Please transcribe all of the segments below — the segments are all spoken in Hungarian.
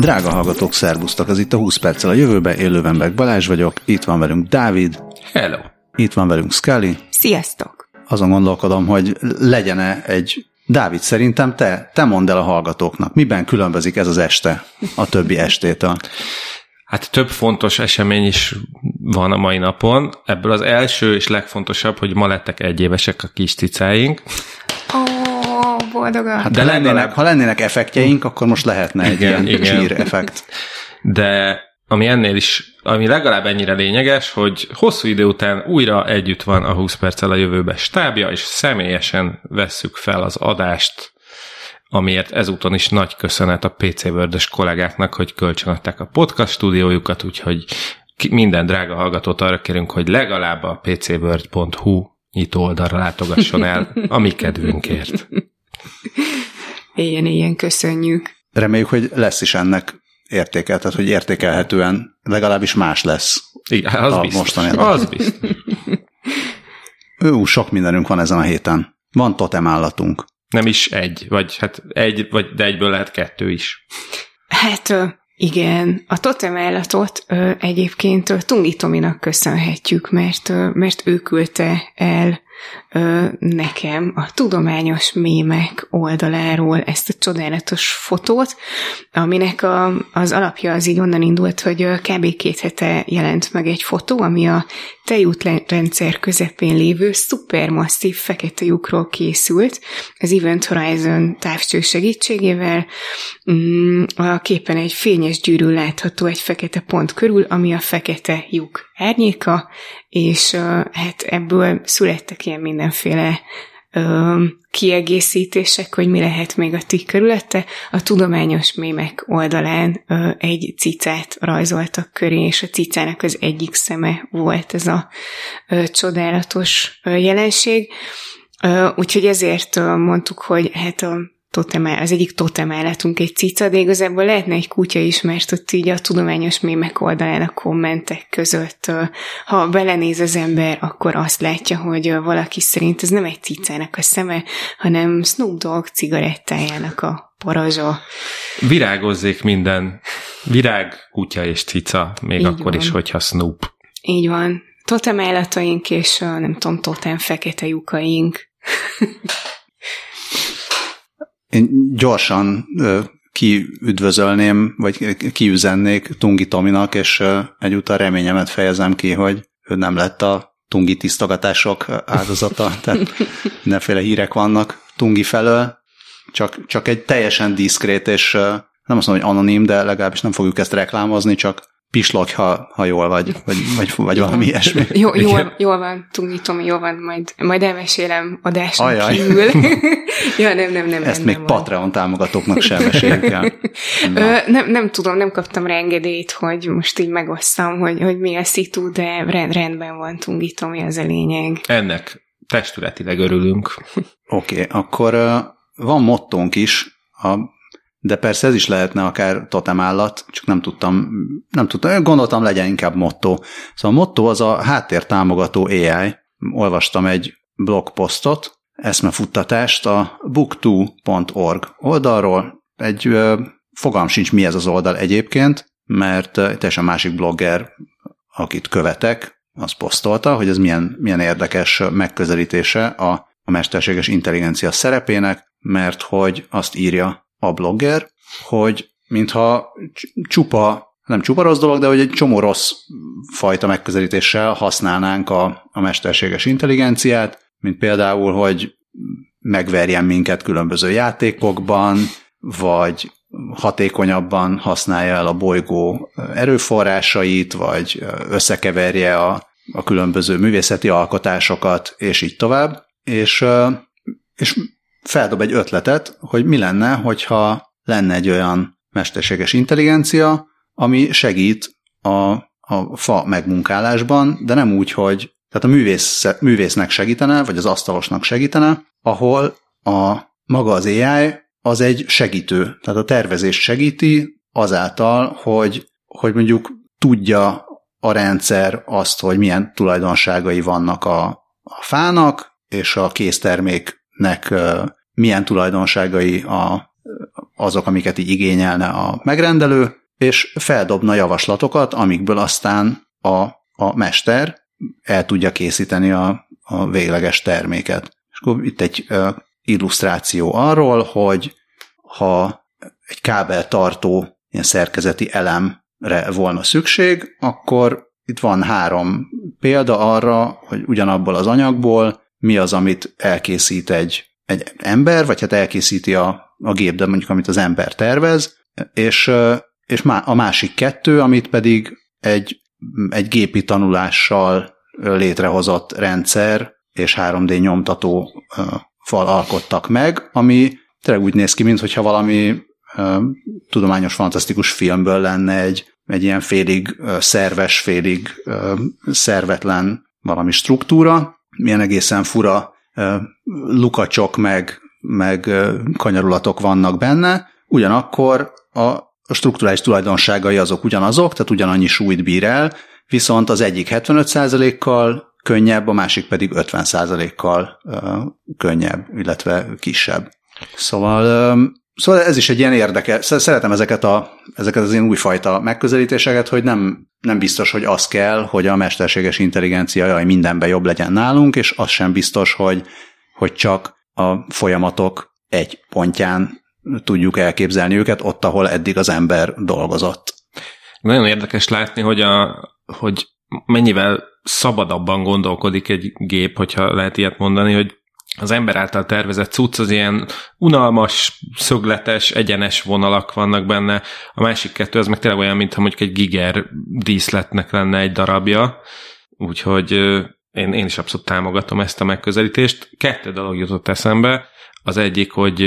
Drága hallgatók, szervusztok! Ez itt a 20 perccel a jövőbe, élőben Balázs vagyok, itt van velünk Dávid. Hello! Itt van velünk Scully. Sziasztok! Azon gondolkodom, hogy legyen egy Dávid, szerintem te, te mondd el a hallgatóknak, miben különbözik ez az este a többi estétől? Hát több fontos esemény is van a mai napon. Ebből az első és legfontosabb, hogy ma lettek egyévesek a kis cicáink. Boldogan. Hát de ha, lennének, legalább... ha lennének effektjeink, akkor most lehetne egy igen, ilyen igen. csír effekt. De ami ennél is, ami legalább ennyire lényeges, hogy hosszú idő után újra együtt van a 20 perccel a jövőbe stábja, és személyesen vesszük fel az adást amiért ezúton is nagy köszönet a PC word kollégáknak, hogy kölcsönadták a podcast stúdiójukat, úgyhogy minden drága hallgatót arra kérünk, hogy legalább a pcword.hu nyitó oldalra látogasson el, a mi kedvünkért. Ilyen, köszönjük. Reméljük, hogy lesz is ennek értékel, tehát hogy értékelhetően legalábbis más lesz. Igen, az a biztos. Az biztos. Ő, sok mindenünk van ezen a héten. Van totem állatunk. Nem is egy, vagy hát egy, vagy, de egyből lehet kettő is. Hát igen, a totem állatot egyébként Tungi Tominak köszönhetjük, mert, mert ő küldte el ö, nekem a tudományos mémek oldaláról ezt a csodálatos fotót, aminek a, az alapja az így onnan indult, hogy kb. két hete jelent meg egy fotó, ami a tejútrendszer közepén lévő szupermasszív fekete lyukról készült, az Event Horizon távcső segítségével. Mm, a képen egy fényes gyűrű látható egy fekete pont körül, ami a fekete lyuk árnyéka, és hát ebből születtek ilyen mindenféle kiegészítések, hogy mi lehet még a ti körülete. A tudományos mémek oldalán egy cicát rajzoltak köré, és a cicának az egyik szeme volt ez a csodálatos jelenség. Úgyhogy ezért mondtuk, hogy hát a totem, az egyik totemállatunk egy cica, de igazából lehetne egy kutya is, mert ott így a tudományos mémek oldalán a kommentek között, ha belenéz az ember, akkor azt látja, hogy valaki szerint ez nem egy cicának a szeme, hanem Snoop Dogg cigarettájának a parazsa. Virágozzék minden. Virág, kutya és cica, még így akkor van. is, hogyha Snoop. Így van. Totemállataink és nem tudom, totem fekete lyukaink. Én gyorsan kiüdvözölném, vagy kiüzennék Tungi Tominak, és egyúttal reményemet fejezem ki, hogy ő nem lett a Tungi tisztogatások áldozata, tehát mindenféle hírek vannak Tungi felől, csak, csak egy teljesen diszkrét, és nem azt mondom, hogy anonim, de legalábbis nem fogjuk ezt reklámozni, csak pislog, ha, ha jól vagy, vagy, vagy, vagy valami ilyesmi. Jó, jól, jól van, Tungi Tomi, jól van, majd, majd elmesélem adáson Ajaj. kívül. ja, nem, nem, nem. Ezt még van. Patreon támogatóknak sem meséljük el. Ö, nem, nem tudom, nem kaptam rá engedélyt, hogy most így megosztam, hogy, hogy mi a szitu, de rend, rendben van, Tungi Tomi, az a lényeg. Ennek testületileg örülünk. Oké, okay, akkor uh, van mottónk is, a de persze ez is lehetne akár totemállat, csak nem tudtam, nem tudtam, gondoltam legyen inkább motto. Szóval a motto az a háttér támogató AI. Olvastam egy blogposztot, eszmefuttatást a book2.org oldalról. Egy ö, fogalm sincs, mi ez az oldal egyébként, mert teljesen másik blogger, akit követek, az posztolta, hogy ez milyen, milyen érdekes megközelítése a, a mesterséges intelligencia szerepének, mert hogy azt írja a blogger, hogy mintha csupa, nem csupa rossz dolog, de hogy egy csomó rossz fajta megközelítéssel használnánk a, a mesterséges intelligenciát, mint például, hogy megverjen minket különböző játékokban, vagy hatékonyabban használja el a bolygó erőforrásait, vagy összekeverje a, a különböző művészeti alkotásokat, és így tovább. És, és feldob egy ötletet, hogy mi lenne, hogyha lenne egy olyan mesterséges intelligencia, ami segít a, a fa megmunkálásban, de nem úgy, hogy tehát a művész, művésznek segítene, vagy az asztalosnak segítene, ahol a maga az AI az egy segítő, tehát a tervezést segíti azáltal, hogy, hogy mondjuk tudja a rendszer azt, hogy milyen tulajdonságai vannak a, a fának, és a késztermék nek milyen tulajdonságai a, azok, amiket így igényelne a megrendelő, és feldobna javaslatokat, amikből aztán a, a mester el tudja készíteni a, a végleges terméket. És akkor itt egy illusztráció arról, hogy ha egy kábeltartó ilyen szerkezeti elemre volna szükség, akkor itt van három példa arra, hogy ugyanabból az anyagból mi az, amit elkészít egy, egy ember, vagy hát elkészíti a, a gép, de mondjuk amit az ember tervez, és, és a másik kettő, amit pedig egy, egy gépi tanulással létrehozott rendszer és 3D nyomtató fal alkottak meg, ami tényleg úgy néz ki, mintha valami tudományos, fantasztikus filmből lenne egy, egy ilyen félig szerves, félig szervetlen valami struktúra, milyen egészen fura lukacsok meg, meg kanyarulatok vannak benne, ugyanakkor a, a strukturális tulajdonságai azok ugyanazok, tehát ugyanannyi súlyt bír el, viszont az egyik 75%-kal könnyebb, a másik pedig 50%-kal könnyebb, illetve kisebb. Szóval Szóval ez is egy ilyen érdekes, szeretem ezeket, a, ezeket az ilyen újfajta megközelítéseket, hogy nem, nem biztos, hogy az kell, hogy a mesterséges intelligencia jaj, mindenben jobb legyen nálunk, és az sem biztos, hogy, hogy csak a folyamatok egy pontján tudjuk elképzelni őket, ott, ahol eddig az ember dolgozott. Nagyon érdekes látni, hogy, a, hogy mennyivel szabadabban gondolkodik egy gép, hogyha lehet ilyet mondani, hogy az ember által tervezett cucc az ilyen unalmas, szögletes, egyenes vonalak vannak benne, a másik kettő az meg tényleg olyan, mintha mondjuk egy giger díszletnek lenne egy darabja, úgyhogy én, én is abszolút támogatom ezt a megközelítést. Kettő dolog jutott eszembe, az egyik, hogy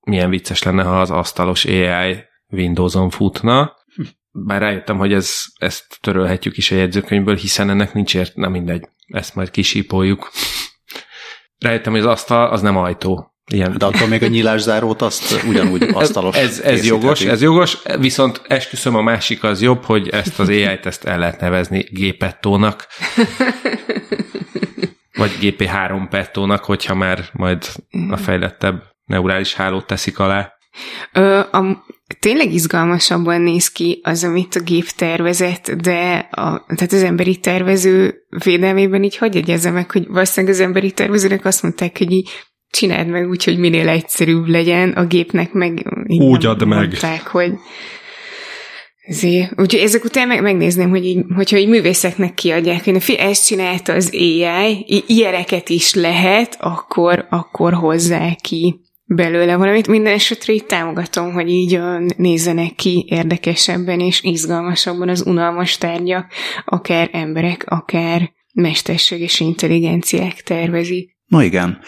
milyen vicces lenne, ha az asztalos AI Windows-on futna, bár rájöttem, hogy ez, ezt törölhetjük is a jegyzőkönyvből, hiszen ennek nincs ért, nem mindegy, ezt majd kisípoljuk rájöttem, hogy az asztal az nem ajtó. Ilyen. De akkor még a nyílászárót azt ugyanúgy asztalos Ez, ez jogos, ez jogos, viszont esküszöm a másik az jobb, hogy ezt az AI-t ezt el lehet nevezni gépettónak. Vagy GP3 pettónak, hogyha már majd a fejlettebb neurális hálót teszik alá. Ö, a, tényleg izgalmasabban néz ki az, amit a gép tervezett, de a, tehát az emberi tervező védelmében így hogy jegyezze meg, hogy valószínűleg az emberi tervezőnek azt mondták, hogy így csináld meg úgy, hogy minél egyszerűbb legyen, a gépnek meg úgy ad meg. Mondták, hogy ezért. Úgyhogy ezek után meg, megnézném, hogy így, hogyha így művészeknek kiadják, hogy fi, ezt csinálta az AI, ilyeneket is lehet, akkor, akkor hozzá ki belőle valamit. Minden esetre így támogatom, hogy így nézzenek ki érdekesebben és izgalmasabban az unalmas tárgyak, akár emberek, akár mesterséges intelligenciák tervezik. No igen.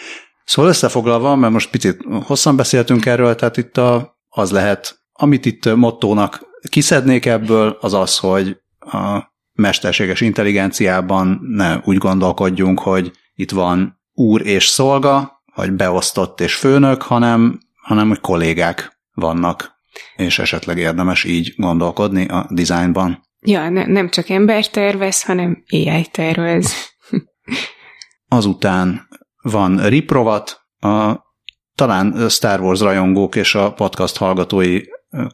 Szóval összefoglalva, mert most picit hosszan beszéltünk erről, tehát itt a, az lehet, amit itt mottónak kiszednék ebből, az az, hogy a mesterséges intelligenciában ne úgy gondolkodjunk, hogy itt van úr és szolga, vagy beosztott és főnök, hanem, hanem hogy kollégák vannak, és esetleg érdemes így gondolkodni a dizájnban. Ja, ne, nem csak ember tervez, hanem AI tervez. Azután van Riprovat, a, talán Star Wars rajongók és a podcast hallgatói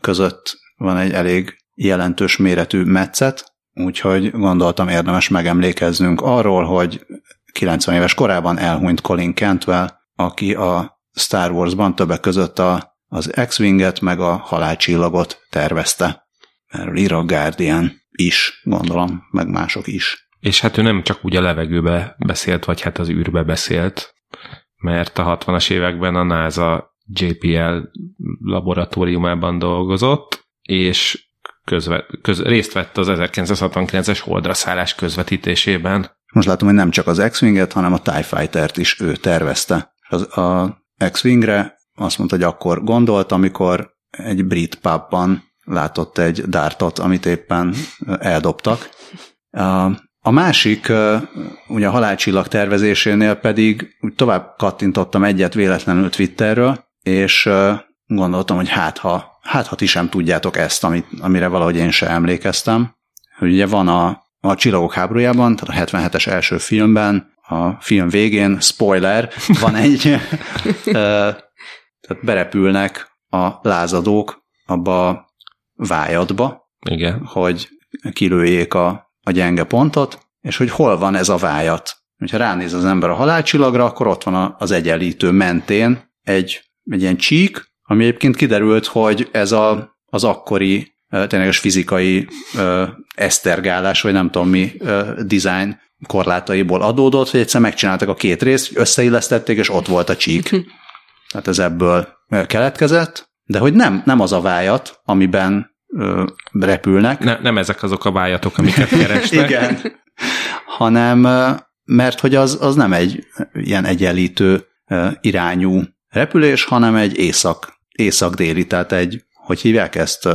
között van egy elég jelentős méretű metszet, úgyhogy gondoltam érdemes megemlékeznünk arról, hogy 90 éves korában elhunyt Colin Cantwell, aki a Star Wars-ban többek között a, az X-Winget meg a halálcsillagot tervezte. Erről ír a Guardian is, gondolom, meg mások is. És hát ő nem csak úgy a levegőbe beszélt, vagy hát az űrbe beszélt, mert a 60-as években a NASA JPL laboratóriumában dolgozott, és közve, köz, részt vett az 1969-es holdra szállás közvetítésében. Most látom, hogy nem csak az X-Winget, hanem a TIE Fighter-t is ő tervezte. Az, a X-Wingre azt mondta, hogy akkor gondolt, amikor egy brit pubban látott egy dártot, amit éppen eldobtak. A másik, ugye a halálcsillag tervezésénél pedig úgy tovább kattintottam egyet véletlenül Twitterről, és gondoltam, hogy hát ha, hát ha ti sem tudjátok ezt, amit, amire valahogy én sem emlékeztem, ugye van a, a Csillagok háborújában, tehát a 77-es első filmben a film végén, spoiler, van egy, tehát berepülnek a lázadók abba a vájadba, Igen. hogy kilőjék a, a gyenge pontot, és hogy hol van ez a vájat. Ha ránéz az ember a halálcsillagra, akkor ott van az egyenlítő mentén egy, egy ilyen csík, ami egyébként kiderült, hogy ez a, az akkori tényleges fizikai ö, esztergálás, vagy nem tudom mi ö, design korlátaiból adódott, hogy egyszer megcsináltak a két részt, összeillesztették, és ott volt a csík. Tehát ez ebből keletkezett, de hogy nem, nem az a vájat, amiben ö, repülnek, Ne, nem ezek azok a vájatok, amiket keresnek. igen. Hanem, mert hogy az, az nem egy ilyen egyenlítő irányú repülés, hanem egy észak, észak-déli, tehát egy, hogy hívják ezt?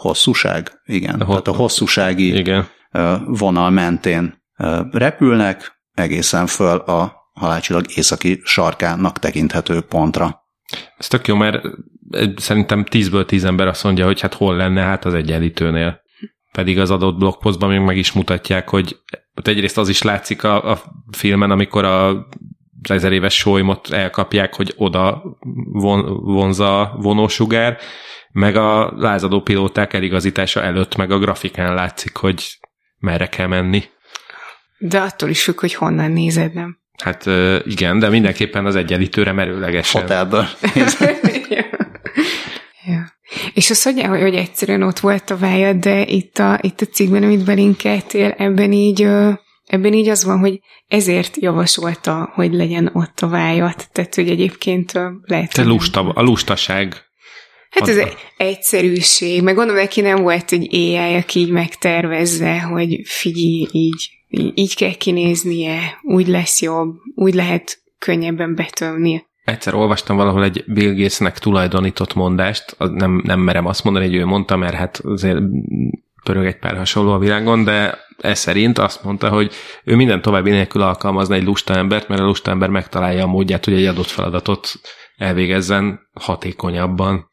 Hosszúság? Igen. A tehát a hosszúsági Igen. vonal mentén repülnek, egészen föl a halálcsillag északi sarkának tekinthető pontra. Ez tök jó, mert szerintem 10-ből 10 ember azt mondja, hogy hát hol lenne, hát az egyenlítőnél. Pedig az adott blogpostban még meg is mutatják, hogy egyrészt az is látszik a, a filmen, amikor a az ezer éves solymot elkapják, hogy oda von, vonza a vonósugár, meg a lázadó pilóták eligazítása előtt, meg a grafikán látszik, hogy merre kell menni. De attól is függ, hogy honnan nézed, nem? Hát igen, de mindenképpen az egyenlítőre merőlegesen. Fotelből. ja. ja. És az, hogy, hogy, egyszerűen ott volt a vájad, de itt a, itt a cikkben, amit belinkeltél, ebben így, ebben így az van, hogy ezért javasolta, hogy legyen ott a vájat. Tehát, hogy egyébként lehet... Te lusta, a lustaság. Hát ez az- egy egyszerűség, meg gondolom neki nem volt egy AI, aki így megtervezze, hogy figyelj, így, így, kell kinéznie, úgy lesz jobb, úgy lehet könnyebben betömni. Egyszer olvastam valahol egy Bill Gatesnek tulajdonított mondást, nem, nem merem azt mondani, hogy ő mondta, mert hát azért pörög egy pár hasonló a világon, de ez szerint azt mondta, hogy ő minden további nélkül alkalmazna egy lusta embert, mert a lusta ember megtalálja a módját, hogy egy adott feladatot elvégezzen hatékonyabban.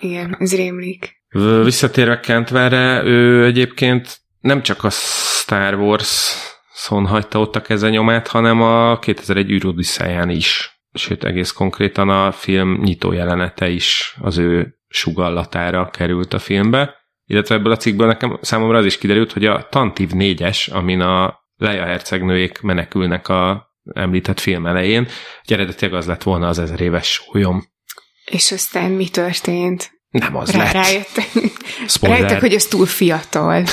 Igen, ez rémlik. Visszatérve Kentverre, ő egyébként nem csak a Star Wars-on hagyta ott a kezenyomát, hanem a 2001 űrodüsszelján is. Sőt, egész konkrétan a film nyitó jelenete is az ő sugallatára került a filmbe. Illetve ebből a cikkből nekem számomra az is kiderült, hogy a Tantiv 4-es, amin a Leia hercegnőjék menekülnek a említett film elején, hogy eredetileg az lett volna az ezer éves súlyom. És aztán mi történt? Nem az Rá, lett. rájöttek, rájöttek, hogy ez túl fiatal.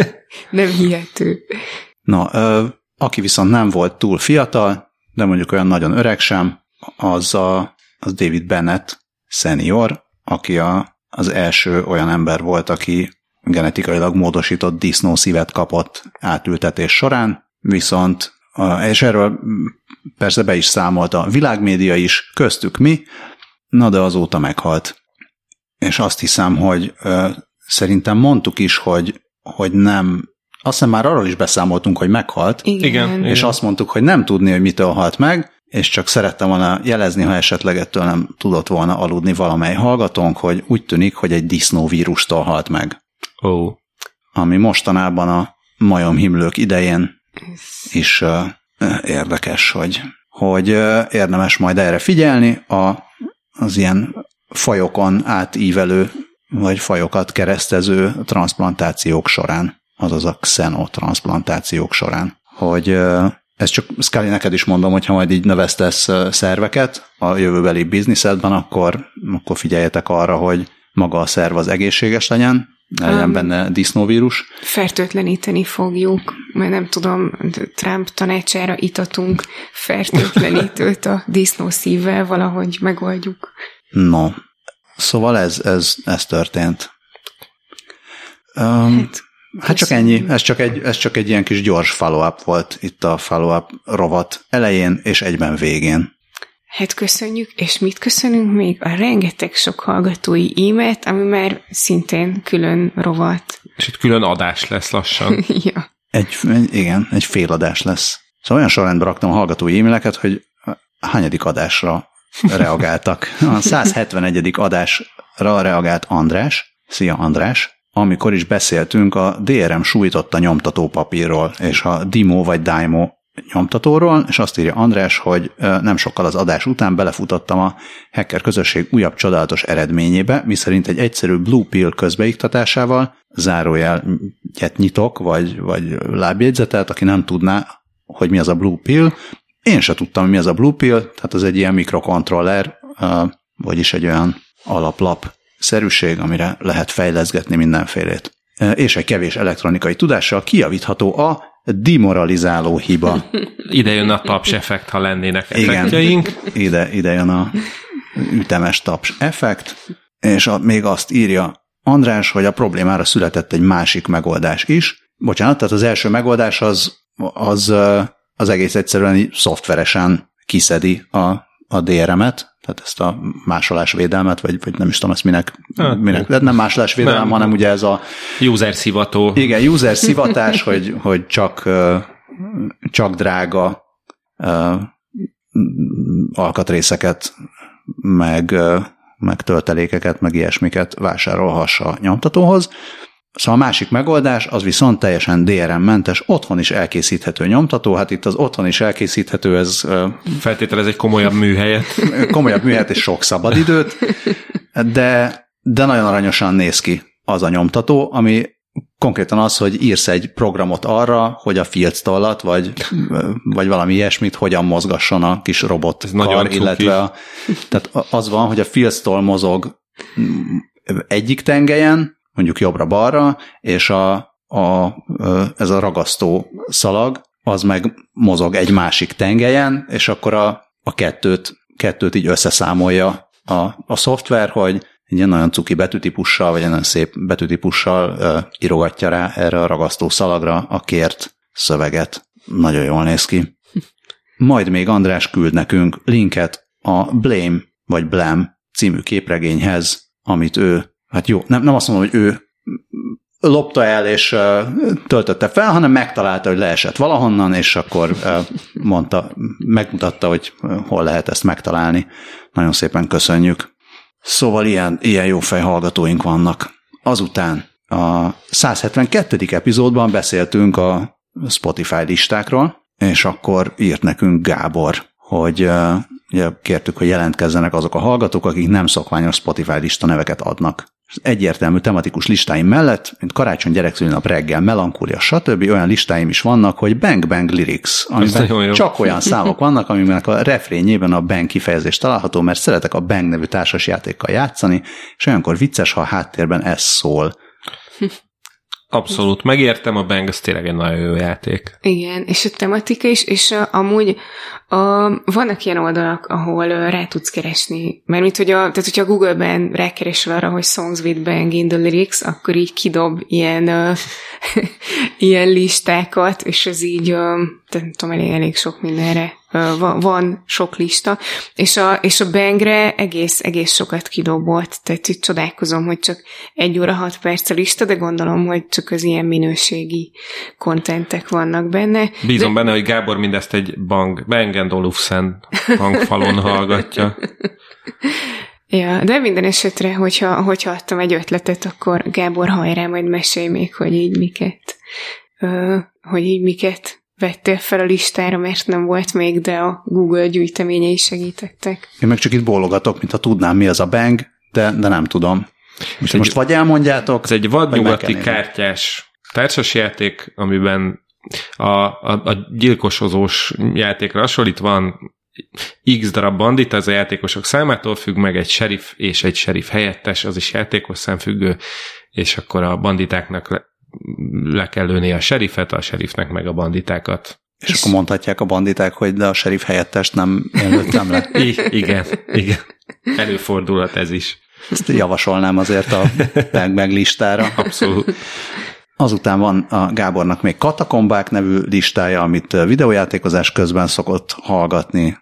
nem hihető. Na, ö, aki viszont nem volt túl fiatal, de mondjuk olyan nagyon öreg sem, az, a, az David Bennett senior, aki a, az első olyan ember volt, aki genetikailag módosított disznószívet kapott átültetés során, viszont, és erről persze be is számolt a világmédia is, köztük mi, na de azóta meghalt. És azt hiszem, hogy ö, szerintem mondtuk is, hogy, hogy nem, azt hiszem már arról is beszámoltunk, hogy meghalt, Igen. Igen. és azt mondtuk, hogy nem tudni, hogy mitől halt meg, és csak szerettem volna jelezni, ha esetleg ettől nem tudott volna aludni valamely hallgatónk, hogy úgy tűnik, hogy egy disznóvírustól halt meg, Ó. Oh. ami mostanában a majomhimlők idején is uh, érdekes, hogy, hogy uh, érdemes majd erre figyelni, a, az ilyen fajokon átívelő, vagy fajokat keresztező transplantációk során, azaz a xenotransplantációk során, hogy uh, ez csak Scully, neked is mondom, hogyha majd így növesztesz szerveket a jövőbeli bizniszedben, akkor, akkor figyeljetek arra, hogy maga a szerv az egészséges legyen, legyen Um, benne disznóvírus, fertőtleníteni fogjuk, mert nem tudom, Trump tanácsára itatunk fertőtlenítőt a disznószívvel, valahogy megoldjuk. No, szóval ez, ez, ez történt. Um, Hát, hát csak ennyi, ez csak, egy, ez csak egy ilyen kis gyors follow-up volt itt a follow-up rovat elején és egyben végén. Hát köszönjük, és mit köszönünk még? A rengeteg sok hallgatói e-mailt, ami már szintén külön rovat. És itt külön adás lesz lassan. ja. Egy, egy, igen, egy féladás lesz. Szóval olyan sorrendben raktam a hallgatói e-maileket, hogy hányadik adásra reagáltak. A 171. adásra reagált András. Szia András! Amikor is beszéltünk a DRM sújtotta nyomtatópapírról, és ha Dimo vagy Daimo nyomtatóról, és azt írja András, hogy nem sokkal az adás után belefutottam a hacker közösség újabb csodálatos eredményébe, miszerint egy egyszerű Blue Pill közbeiktatásával, zárójelet nyitok, vagy, vagy lábjegyzetet, aki nem tudná, hogy mi az a Blue Pill, én se tudtam, hogy mi az a Blue Pill, tehát az egy ilyen mikrokontroller, vagyis egy olyan alaplap szerűség, amire lehet fejleszgetni mindenfélét. És egy kevés elektronikai tudással kijavítható a demoralizáló hiba. Ide jön a taps effekt, ha lennének effektjeink. Igen, ide, ide jön a ütemes taps effekt, és a, még azt írja András, hogy a problémára született egy másik megoldás is. Bocsánat, tehát az első megoldás az, az, az egész egyszerűen szoftveresen kiszedi a, a DRM-et, tehát ezt a másolásvédelmet, vagy, vagy nem is tudom ezt minek, hát, minek de nem másolásvédelem, nem. hanem ugye ez a... User szivató. Igen, user szivatás, hogy, hogy csak, csak drága alkatrészeket, meg, meg töltelékeket, meg ilyesmiket vásárolhassa a nyomtatóhoz. Szóval a másik megoldás az viszont teljesen DRM-mentes, otthon is elkészíthető nyomtató, hát itt az otthon is elkészíthető, ez... Feltételez egy komolyabb műhelyet. komolyabb műhelyet és sok szabadidőt, de, de nagyon aranyosan néz ki az a nyomtató, ami konkrétan az, hogy írsz egy programot arra, hogy a filctollat, vagy, vagy valami ilyesmit hogyan mozgasson a kis robot Ez kar, illetve a, tehát az van, hogy a filctoll mozog egyik tengelyen, mondjuk jobbra-balra, és a, a, ez a ragasztó szalag, az meg mozog egy másik tengelyen, és akkor a, a kettőt, kettőt így összeszámolja a, a szoftver, hogy egy ilyen nagyon cuki betűtípussal, vagy egy nagyon szép betűtípussal uh, írogatja rá erre a ragasztó szalagra a kért szöveget. Nagyon jól néz ki. Majd még András küld nekünk linket a Blame vagy Blam című képregényhez, amit ő hát jó, nem, nem azt mondom, hogy ő lopta el és töltötte fel, hanem megtalálta, hogy leesett valahonnan, és akkor mondta, megmutatta, hogy hol lehet ezt megtalálni. Nagyon szépen köszönjük. Szóval ilyen, ilyen jó fejhallgatóink vannak. Azután a 172. epizódban beszéltünk a Spotify listákról, és akkor írt nekünk Gábor, hogy ugye kértük, hogy jelentkezzenek azok a hallgatók, akik nem szokványos Spotify lista neveket adnak egyértelmű tematikus listáim mellett, mint karácsony gyerekszülinap reggel, melankólia, stb. olyan listáim is vannak, hogy Bang Bang Lyrics, amiben csak olyan számok vannak, amiben a refrényében a Bang kifejezés található, mert szeretek a Bang nevű társasjátékkal játszani, és olyankor vicces, ha a háttérben ez szól. Abszolút, megértem, a Bang az tényleg egy nagyon jó játék. Igen, és a tematika is, és a, amúgy a, vannak ilyen oldalak, ahol rá tudsz keresni, mert mint hogy a, tehát hogyha Google-ben rákeresel arra, hogy Songs with Bang in the Lyrics, akkor így kidob ilyen, uh, ilyen listákat, és ez így, uh, nem tudom, elég, elég sok mindenre van, van sok lista, és a, és a Bangre egész, egész sokat kidobott, tehát itt csodálkozom, hogy csak egy óra hat perc a lista, de gondolom, hogy csak az ilyen minőségi kontentek vannak benne. Bízom de... benne, hogy Gábor mindezt egy bang, Olufsen hangfalon hallgatja. Ja, de minden esetre, hogyha, hogyha adtam egy ötletet, akkor Gábor hajrá, majd mesélj még, hogy így miket, ö, hogy így miket vettél fel a listára, mert nem volt még, de a Google gyűjteményei segítettek. Én meg csak itt bólogatok, mintha tudnám, mi az a bang, de, de nem tudom. Most, egy, most vagy elmondjátok, Ez egy vadnyugati kártyás társasjáték, amiben a, a, a gyilkosozós játékra hasonlít, van x darab bandit, ez a játékosok számától függ, meg egy sheriff és egy sheriff helyettes, az is játékos szemfüggő, és akkor a banditáknak le kell lőni a serifet, a serifnek meg a banditákat. És, és akkor mondhatják a banditák, hogy de a serif helyettest nem lőttem le. I- igen, igen. Előfordulhat ez is. Ezt javasolnám azért a Bang Bang listára. Abszolút. Azután van a Gábornak még Katakombák nevű listája, amit videójátékozás közben szokott hallgatni,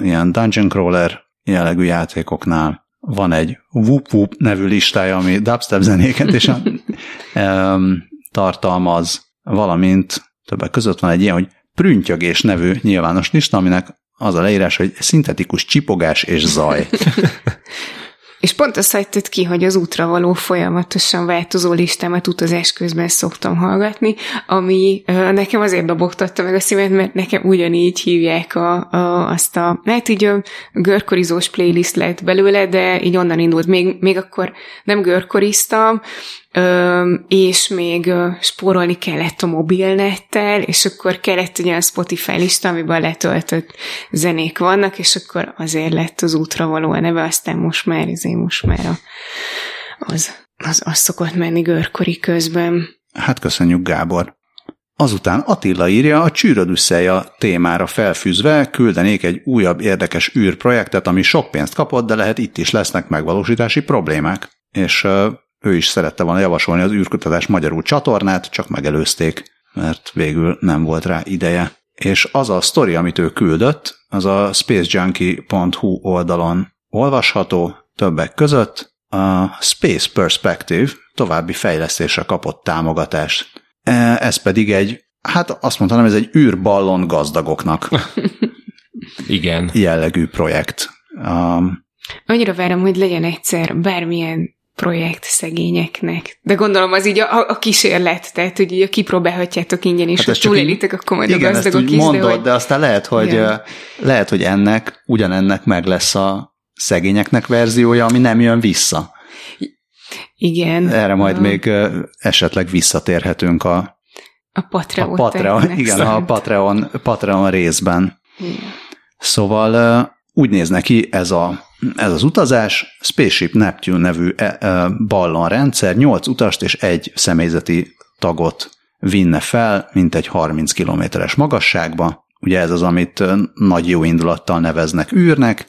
ilyen Dungeon Crawler jellegű játékoknál van egy Whoop Whoop nevű listája, ami dubstep zenéket is um, tartalmaz, valamint többek között van egy ilyen, hogy Prüntjögés nevű nyilvános lista, aminek az a leírás, hogy szintetikus csipogás és zaj. És pont azt hagytad ki, hogy az útra való folyamatosan változó listámat utazás közben szoktam hallgatni, ami nekem azért dobogtatta meg a szívet, mert nekem ugyanígy hívják a, a, azt a, hát így a görkorizós playlist lett belőle, de így onnan indult. Még, még akkor nem görkoriztam, és még spórolni kellett a mobilnettel, és akkor kellett egy olyan Spotify lista, amiben letöltött zenék vannak, és akkor azért lett az útra való a neve, aztán most már, ezért most már az, az, az szokott menni görkori közben. Hát köszönjük, Gábor. Azután Attila írja, a csűrödüsszelja témára felfűzve küldenék egy újabb érdekes űrprojektet, ami sok pénzt kapott, de lehet itt is lesznek megvalósítási problémák. És ő is szerette volna javasolni az űrkutatás magyarul csatornát, csak megelőzték, mert végül nem volt rá ideje. És az a sztori, amit ő küldött, az a spacejunkie.hu oldalon olvasható többek között. A Space Perspective további fejlesztésre kapott támogatást. E, ez pedig egy, hát azt mondtam, ez egy űrballon gazdagoknak. Igen. Jellegű projekt. Um, Annyira várom, hogy legyen egyszer bármilyen projekt szegényeknek. De gondolom az így a, a kísérlet, tehát hogy így kipróbálhatjátok ingyen, és hát ha túlélitek, akkor majd igen, a gazdagok is. Mondod, de, hogy... de aztán lehet, hogy, igen. lehet, hogy ennek, ugyanennek meg lesz a szegényeknek verziója, ami nem jön vissza. Igen. Erre majd a... még esetleg visszatérhetünk a, a Patreon. A Patreon igen, szerint. a Patreon, Patreon részben. Igen. Szóval úgy néz neki ez a ez az utazás, Spaceship Neptune nevű e, e, ballonrendszer 8 utast és egy személyzeti tagot vinne fel, mint egy 30 kilométeres magasságba. Ugye ez az, amit nagy jó indulattal neveznek űrnek,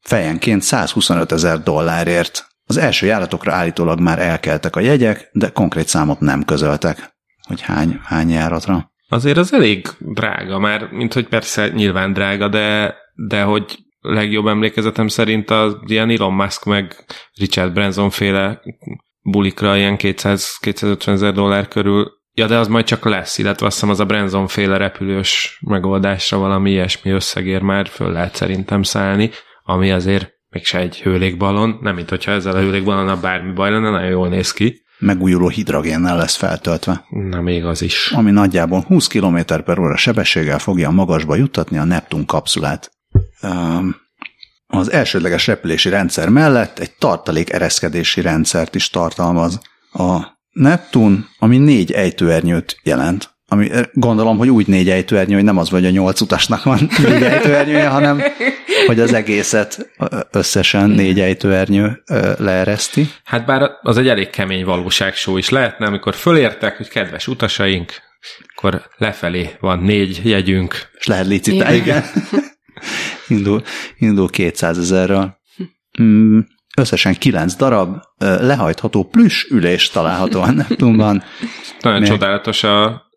fejenként 125 ezer dollárért. Az első járatokra állítólag már elkeltek a jegyek, de konkrét számot nem közöltek, hogy hány, hány járatra. Azért az elég drága, már mint hogy persze nyilván drága, de, de hogy legjobb emlékezetem szerint az ilyen Elon Musk meg Richard Branson féle bulikra ilyen 200-250 ezer dollár körül. Ja, de az majd csak lesz, illetve azt hiszem az a Branson féle repülős megoldásra valami ilyesmi összegér már föl lehet szerintem szállni, ami azért mégse egy hőlékbalon, nem mint hogyha ezzel a hőlékbalonnal bármi baj lenne, nagyon jól néz ki. Megújuló hidrogénnel lesz feltöltve. Na, még az is. Ami nagyjából 20 km per óra sebességgel fogja a magasba juttatni a Neptun kapszulát az elsődleges repülési rendszer mellett egy tartalék ereszkedési rendszert is tartalmaz. A Neptun, ami négy ejtőernyőt jelent, ami eh, gondolom, hogy úgy négy ejtőernyő, hogy nem az vagy a nyolc utasnak van négy ejtőernyője, hanem hogy az egészet összesen négy ejtőernyő leereszti. Hát bár az egy elég kemény valóságsó is lehetne, amikor fölértek, hogy kedves utasaink, akkor lefelé van négy jegyünk. És lehet licitálni. Igen. indul, indul 200 ezerről. Mm, összesen 9 darab lehajtható plüss ülés található a Neptunban. Nagyon még... csodálatos a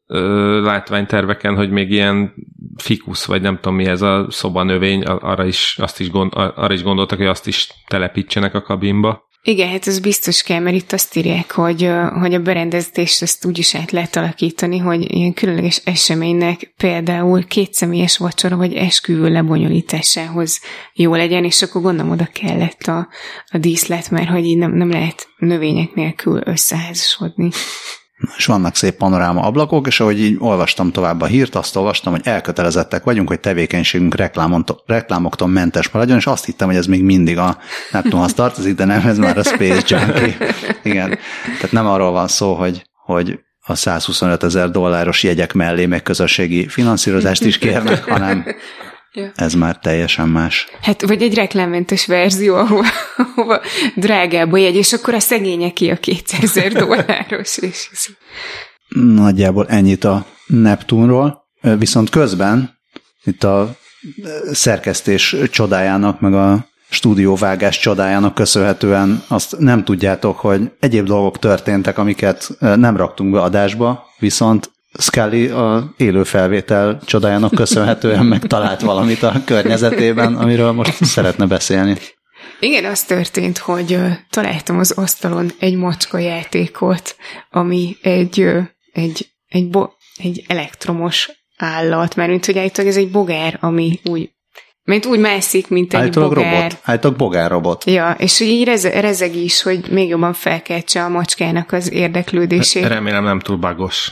látványterveken, hogy még ilyen fikusz, vagy nem tudom mi ez a szobanövény, arra is, azt is, gond, arra is gondoltak, hogy azt is telepítsenek a kabinba. Igen, hát ez biztos kell, mert itt azt írják, hogy, hogy a berendezést ezt úgy is át lehet alakítani, hogy ilyen különleges eseménynek például kétszemélyes vacsora vagy esküvő lebonyolításához jó legyen, és akkor gondolom oda kellett a, a díszlet, mert hogy így nem, nem lehet növények nélkül összeházasodni és vannak szép panoráma ablakok, és ahogy így olvastam tovább a hírt, azt olvastam, hogy elkötelezettek vagyunk, hogy tevékenységünk reklámoktól mentes maradjon, és azt hittem, hogy ez még mindig a Neptunhoz tartozik, de nem, ez már a Space Junkie. Igen. Tehát nem arról van szó, hogy, hogy a 125 ezer dolláros jegyek mellé még közösségi finanszírozást is kérnek, hanem Ja. Ez már teljesen más. Hát, vagy egy reklámmentes verzió, ahova, ahova drágább a jegy, és akkor a szegényeké a 200 dolláros. És... Nagyjából ennyit a Neptunról, viszont közben itt a szerkesztés csodájának, meg a stúdióvágás csodájának köszönhetően azt nem tudjátok, hogy egyéb dolgok történtek, amiket nem raktunk be adásba, viszont Scully a élő felvétel csodájának köszönhetően megtalált valamit a környezetében, amiről most szeretne beszélni. Igen, az történt, hogy találtam az asztalon egy macska játékot, ami egy, egy, egy, bo- egy elektromos állat, mert mint hogy ez egy bogár, ami úgy Mint úgy mászik, mint egy Állítólag bogár. robot. Állítólag bogár robot. Ja, és hogy így reze, rezeg is, hogy még jobban felkeltse a macskának az érdeklődését. Remélem nem túl bagos.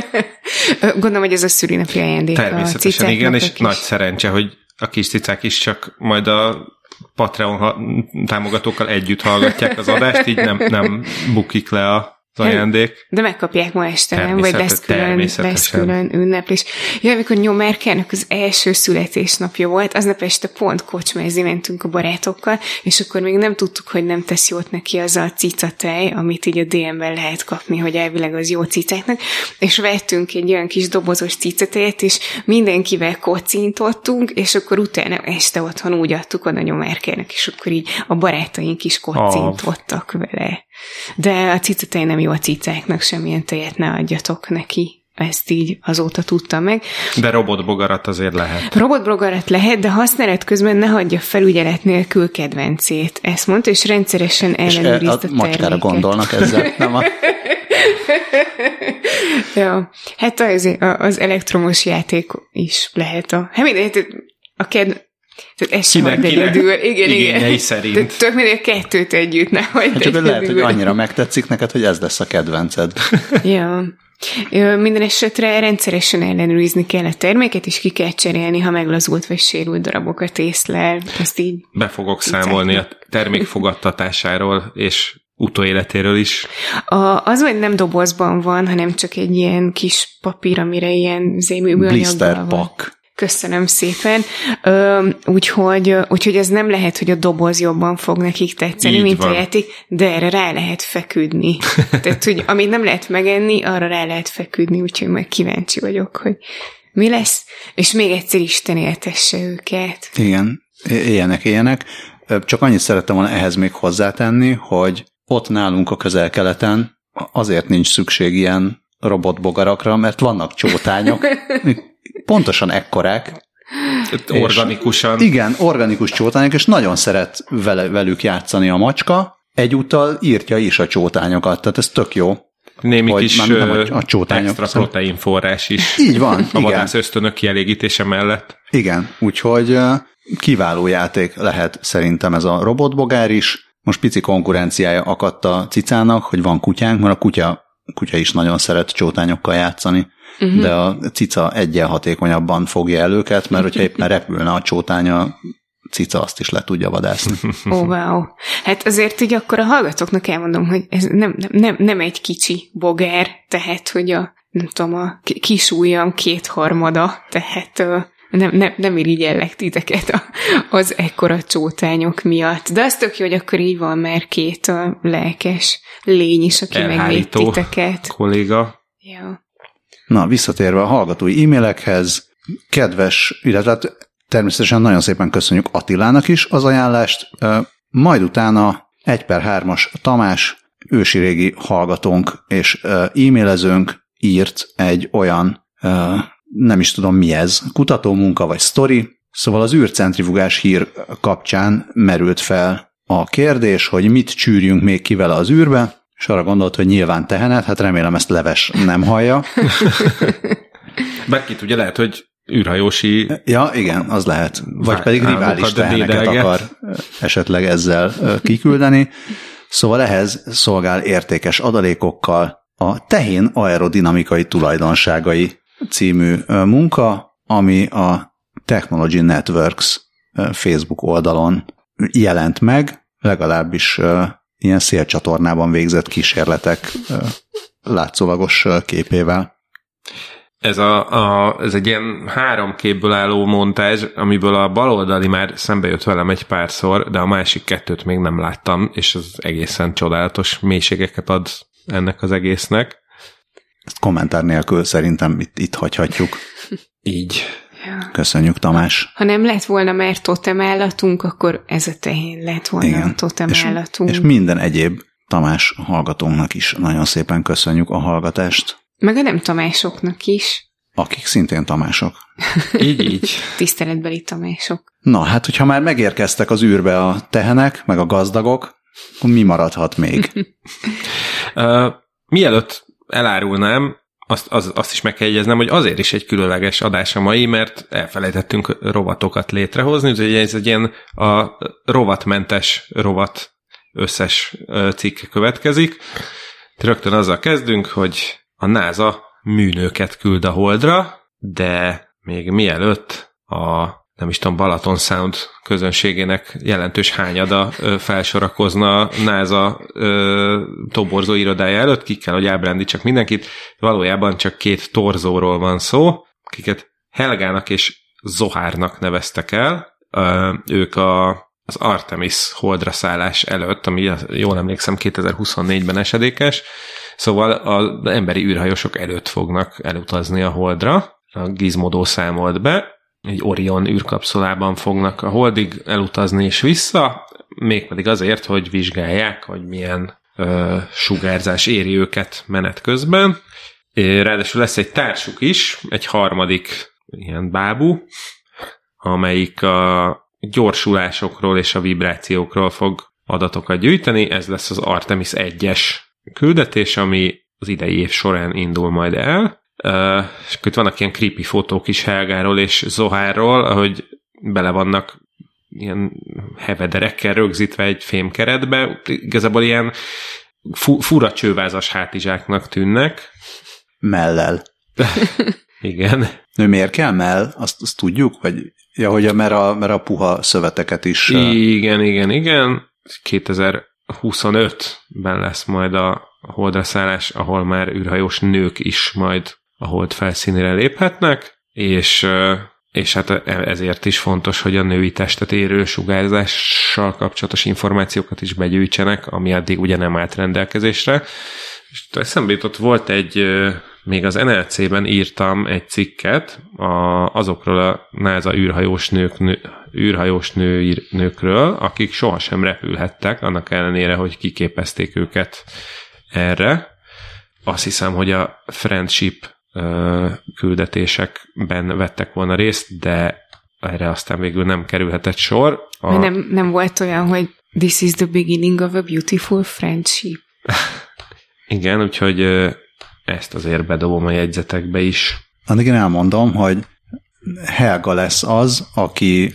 Gondolom, hogy ez a szülinapi ajándék a Természetesen cicáknak igen, és is. nagy szerencse, hogy a kis cicák is csak majd a Patreon támogatókkal együtt hallgatják az adást, így nem, nem bukik le a az ajándék. De megkapják ma este, nem? Vagy lesz külön, lesz külön ünneplés. Ja, amikor Nyomárkának az első születésnapja volt, aznap este pont kocsmázni mentünk a barátokkal, és akkor még nem tudtuk, hogy nem tesz jót neki az a cicatej, amit így a DM-ben lehet kapni, hogy elvileg az jó cicáknak, és vettünk egy olyan kis dobozos cicatejet, és mindenkivel kocintottunk, és akkor utána este otthon úgy adtuk oda Nyomárkának, és akkor így a barátaink is kocintottak vele. De a cicatej nem jó a cicáknak, semmilyen tejet ne adjatok neki. Ezt így azóta tudtam meg. De robotbogarat azért lehet. Robotblogarat lehet, de használat közben ne hagyja felügyelet nélkül kedvencét. Ezt mondta, és rendszeresen És e, ellenőrizd a a macskára gondolnak ezzel, nem a... ja, hát az, az elektromos játék is lehet a... Hát mindegy, tehát a ked... Tehát ez sem kinek egyedül. Igen, igen. szerint. Tehát Tök mindegy, kettőt együtt, ne hagyd Hát csak egyedül. lehet, hogy annyira megtetszik neked, hogy ez lesz a kedvenced. Ja. Minden esetre rendszeresen ellenőrizni kell a terméket, és ki kell cserélni, ha meglazult vagy sérült darabokat észlel. Ezt így Be fogok számolni a termék fogadtatásáról és utóéletéről is. A, az majd nem dobozban van, hanem csak egy ilyen kis papír, amire ilyen zémű Blister pak. Köszönöm szépen. Ö, úgyhogy, úgyhogy ez nem lehet, hogy a doboz jobban fog nekik tetszeni, Így mint van. a játék, de erre rá lehet feküdni. Tehát, hogy amit nem lehet megenni, arra rá lehet feküdni, úgyhogy meg kíváncsi vagyok, hogy mi lesz. És még egyszer Isten éltesse őket. Igen, ilyenek, ilyenek. Csak annyit szerettem volna ehhez még hozzátenni, hogy ott nálunk a közel-keleten azért nincs szükség ilyen robotbogarakra, mert vannak csótányok, pontosan ekkorák, Organikusan. Igen, organikus csótányok, és nagyon szeret vele, velük játszani a macska, egyúttal írtja is a csótányokat, tehát ez tök jó. Némi Vagy kis nem- nem a- csótányok, extra szóval- proteinforrás is. Így van, A vadász ösztönök kielégítése mellett. Igen, úgyhogy kiváló játék lehet szerintem ez a robotbogár is. Most pici konkurenciája akadt a cicának, hogy van kutyánk, mert a kutya, kutya is nagyon szeret csótányokkal játszani, uh-huh. de a cica egyen hatékonyabban fogja el őket, mert hogyha éppen repülne a csótánya, cica azt is le tudja vadászni. Ó, oh, wow. Hát azért így akkor a hallgatóknak elmondom, hogy ez nem, nem, nem, egy kicsi bogár, tehát, hogy a, nem tudom, a ki- kis ujjam kétharmada, tehát nem, nem, nem irigyellek titeket a, az ekkora csótányok miatt. De az tök jó, hogy akkor így van, mert két ö, lelkes lény is, aki megvéd titeket. kolléga. Ja. Na, visszatérve a hallgatói e-mailekhez, kedves, illetve hát természetesen nagyon szépen köszönjük Attilának is az ajánlást, majd utána 1 per 3-as Tamás, ősi régi hallgatónk és e-mailezőnk írt egy olyan, nem is tudom mi ez, kutatómunka vagy sztori, szóval az űrcentrifugás hír kapcsán merült fel a kérdés, hogy mit csűrjünk még ki vele az űrbe, és arra gondolt, hogy nyilván tehenet, hát remélem ezt leves nem hallja. Bárkit ugye lehet, hogy űrhajósi Ja, igen, az lehet. Vagy pedig rivális teheneket akar esetleg ezzel kiküldeni. Szóval ehhez szolgál értékes adalékokkal a tehén aerodinamikai tulajdonságai című munka, ami a Technology Networks Facebook oldalon jelent meg, legalábbis ilyen szélcsatornában végzett kísérletek látszólagos képével. Ez, a, a, ez egy ilyen három képből álló montázs, amiből a baloldali már szembe jött velem egy párszor, de a másik kettőt még nem láttam, és ez egészen csodálatos mélységeket ad ennek az egésznek. Ezt kommentár nélkül szerintem itt, itt hagyhatjuk. Így. Ja. Köszönjük, Tamás. Ha nem lett volna már totem állatunk, akkor ez a tehén lett volna Igen. a totem És, állatunk. és minden egyéb Tamás hallgatónknak is nagyon szépen köszönjük a hallgatást, Meg a nem Tamásoknak is. akik szintén Tamások. Így, így. Tiszteletbeli Tamások. Na, hát hogyha már megérkeztek az űrbe a tehenek, meg a gazdagok, akkor mi maradhat még? Uh, mielőtt elárulnám, azt, az, azt is meg kell jegyeznem, hogy azért is egy különleges adás a mai, mert elfelejtettünk rovatokat létrehozni, úgyhogy ez egy ilyen a rovatmentes rovat összes cikk következik. Rögtön azzal kezdünk, hogy a NASA műnőket küld a Holdra, de még mielőtt a nem is tudom, Balaton Sound közönségének jelentős hányada felsorakozna NASA toborzó irodája előtt, ki kell, hogy ábrándítsak mindenkit. Valójában csak két torzóról van szó, akiket Helgának és Zohárnak neveztek el. Ö, ők a, az Artemis holdra szállás előtt, ami jól emlékszem 2024-ben esedékes, szóval az emberi űrhajósok előtt fognak elutazni a holdra. A Gizmodo számolt be, egy Orion űrkapszulában fognak a holdig elutazni és vissza, mégpedig azért, hogy vizsgálják, hogy milyen ö, sugárzás éri őket menet közben. Ráadásul lesz egy társuk is, egy harmadik ilyen bábú, amelyik a gyorsulásokról és a vibrációkról fog adatokat gyűjteni. Ez lesz az Artemis 1-es küldetés, ami az idei év során indul majd el. És itt vannak ilyen creepy fotók is Helgáról és Zohárról, ahogy bele vannak ilyen hevederekkel rögzítve egy fémkeretbe, igazából ilyen fu- fura csővázas hátizsáknak tűnnek. Mellel. Igen. Nő miért kell mell? Azt, azt tudjuk? Vagy, ja, hogy mert a, mert a puha szöveteket is... Igen, igen, igen. 2025-ben lesz majd a holdra szállás, ahol már űrhajós nők is majd a hold felszínére léphetnek, és, és hát ezért is fontos, hogy a női testet érő sugárzással kapcsolatos információkat is begyűjtsenek, ami addig ugye nem állt rendelkezésre. És eszembe jutott, volt egy, még az NLC-ben írtam egy cikket a, azokról a NASA űrhajós, nők, nő, űrhajós nő, nőkről, akik sohasem repülhettek, annak ellenére, hogy kiképezték őket erre. Azt hiszem, hogy a Friendship küldetésekben vettek volna részt, de erre aztán végül nem kerülhetett sor. A... Nem, nem volt olyan, hogy this is the beginning of a beautiful friendship. Igen, úgyhogy ezt azért bedobom a jegyzetekbe is. Addig én elmondom, hogy Helga lesz az, aki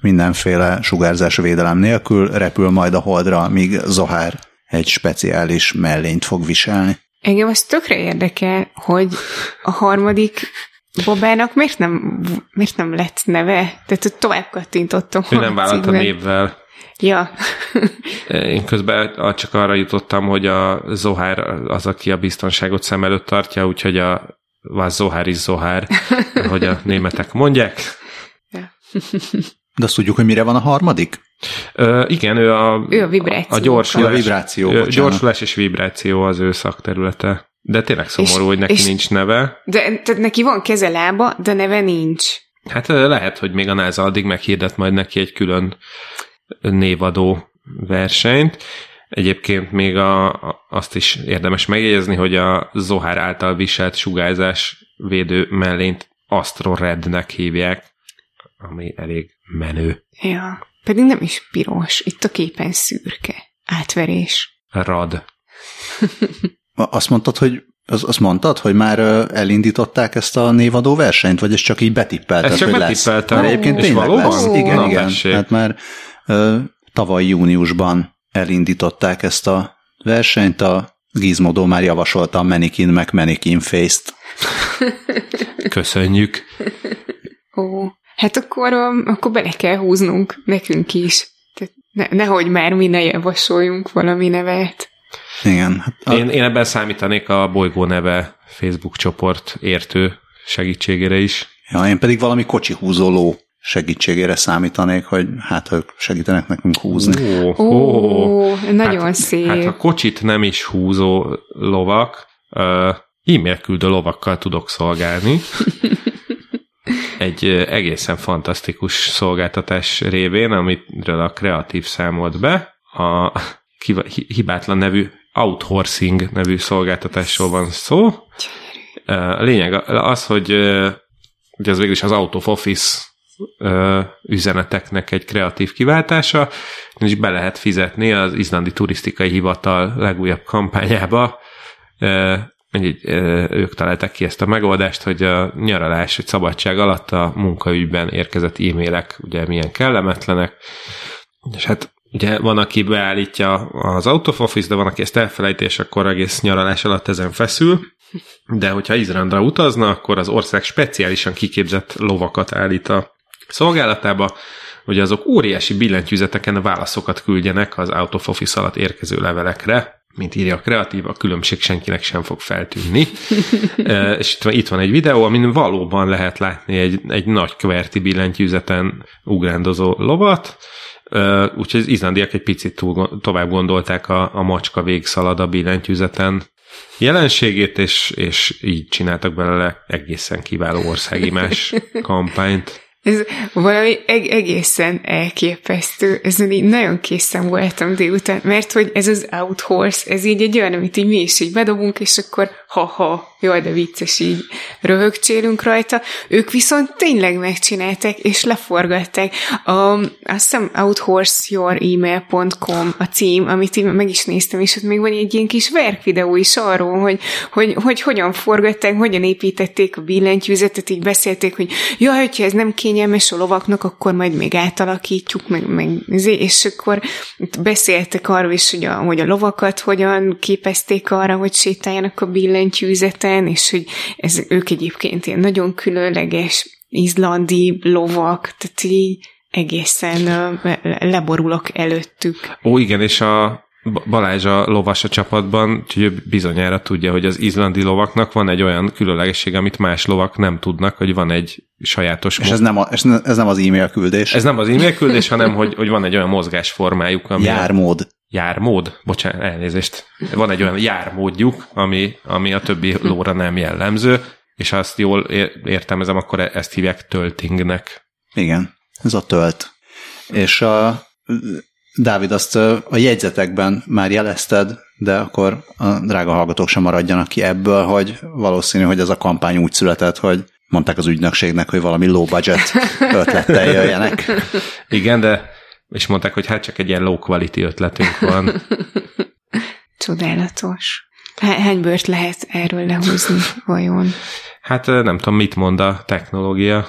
mindenféle sugárzás védelem nélkül repül majd a holdra, míg Zohár egy speciális mellényt fog viselni. Engem az tökre érdekel, hogy a harmadik Bobának miért nem, miért nem lett neve? Tehát tovább kattintottam. Ő nem vállalt a névvel. Ja. Én közben csak arra jutottam, hogy a Zohár az, aki a biztonságot szem előtt tartja, úgyhogy a was Zohár is Zohár, hogy a németek mondják. Ja. De azt tudjuk, hogy mire van a harmadik? Ö, igen, ő a, ő a vibráció. A gyorsulás, a vibráció, ö, gyorsulás és vibráció az ő szakterülete. De tényleg szomorú, és, hogy neki és, nincs neve. De tehát neki van keze lába, de neve nincs. Hát lehet, hogy még a NASA addig meghirdet majd neki egy külön névadó versenyt. Egyébként még a, azt is érdemes megjegyezni, hogy a Zohár által viselt sugárzás védő mellényt Astro Rednek hívják, ami elég menő. Ja, pedig nem is piros, itt a képen szürke. Átverés. Rad. azt mondtad, hogy az, azt mondtad, hogy már elindították ezt a névadó versenyt, vagy ez csak így betippelted, ezt csak hogy lesz? Mert egyébként és tényleg valóban? lesz. Igen, Na, igen. Messék. Hát már uh, tavaly júniusban elindították ezt a versenyt, a Gizmodo már javasolta a Manikin meg Manikin Face-t. Köszönjük. Ó, hát akkor, akkor bele kell húznunk nekünk is. Tehát ne, nehogy már mi ne javasoljunk valami nevet. Igen. Hát a... én, én ebben számítanék a bolygó neve Facebook csoport értő segítségére is. Ja, én pedig valami kocsi húzó ló segítségére számítanék, hogy hát ők segítenek nekünk húzni. Ó, ó, ó nagyon hát, szép. Hát a kocsit nem is húzó lovak, uh, e-mail küldő lovakkal tudok szolgálni. Egy egészen fantasztikus szolgáltatás révén, amitről a kreatív számolt be, a hibátlan nevű Outhorsing nevű szolgáltatásról van szó. A lényeg az, hogy ugye az végül is az Out of Office üzeneteknek egy kreatív kiváltása, és be lehet fizetni az izlandi turisztikai hivatal legújabb kampányába így, ők találták ki ezt a megoldást, hogy a nyaralás, vagy szabadság alatt a munkaügyben érkezett e-mailek ugye milyen kellemetlenek, és hát ugye van, aki beállítja az out of office, de van, aki ezt elfelejti, és akkor egész nyaralás alatt ezen feszül, de hogyha Izrandra utazna, akkor az ország speciálisan kiképzett lovakat állít a szolgálatába, hogy azok óriási billentyűzeteken válaszokat küldjenek az out of office alatt érkező levelekre, mint írja a kreatív, a különbség senkinek sem fog feltűnni. e, és itt van, itt van egy videó, amin valóban lehet látni egy, egy nagy kverti billentyűzeten ugrándozó lovat, e, úgyhogy az izlandiak egy picit túl, tovább gondolták a, a macska végszalad a billentyűzeten jelenségét, és, és így csináltak belőle egészen kiváló országimás kampányt. Ez valami eg- egészen elképesztő. Ez így nagyon készen voltam délután, mert hogy ez az out horse, ez így egy olyan, amit így mi is így bedobunk, és akkor ha-ha, jaj, de vicces, így röhögcsélünk rajta. Ők viszont tényleg megcsinálták, és leforgatták. A, azt hiszem outhorseyouremail.com a cím, amit így meg is néztem, és ott még van egy ilyen kis verkvideó is arról, hogy, hogy, hogy hogyan forgatták, hogyan építették a billentyűzetet, így beszélték, hogy jaj, hogyha ez nem kényelmes a lovaknak, akkor majd még átalakítjuk, meg, meg izé, és akkor beszéltek arról is, hogy a, hogy a lovakat hogyan képezték arra, hogy sétáljanak a billentyűzetet, billentyűzeten, és hogy ez, ők egyébként ilyen nagyon különleges izlandi lovak, tehát így egészen leborulok előttük. Ó, igen, és a Balázs a lovas a csapatban, úgyhogy ő bizonyára tudja, hogy az izlandi lovaknak van egy olyan különlegesség, amit más lovak nem tudnak, hogy van egy sajátos... És ez nem, a, ez nem az e-mail küldés. Ez nem az e-mail küldés, hanem hogy, hogy van egy olyan mozgásformájuk, ami... Jármód jármód, bocsánat, elnézést, van egy olyan jármódjuk, ami, ami a többi lóra nem jellemző, és ha azt jól értelmezem, akkor e- ezt hívják töltingnek. Igen, ez a tölt. És a, Dávid, azt a jegyzetekben már jelezted, de akkor a drága hallgatók sem maradjanak ki ebből, hogy valószínű, hogy ez a kampány úgy született, hogy mondták az ügynökségnek, hogy valami low budget ötlettel jöjjenek. Igen, de és mondták, hogy hát csak egy ilyen low quality ötletünk van. Csodálatos. Hány bört lehet erről lehúzni, vajon? Hát nem tudom, mit mond a technológia.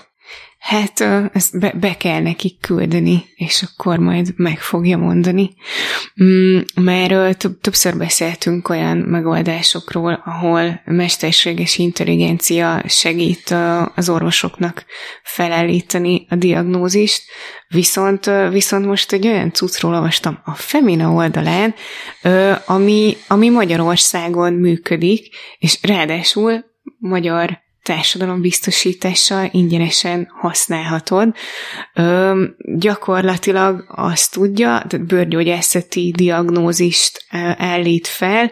Hát ezt be, be kell nekik küldeni, és akkor majd meg fogja mondani. Mm, mert több, többször beszéltünk olyan megoldásokról, ahol mesterséges intelligencia segít az orvosoknak felállítani a diagnózist, viszont, viszont most egy olyan cuccról olvastam a Femina oldalán, ami, ami Magyarországon működik, és ráadásul magyar társadalombiztosítással ingyenesen használhatod. Ö, gyakorlatilag azt tudja, tehát bőrgyógyászati diagnózist állít fel.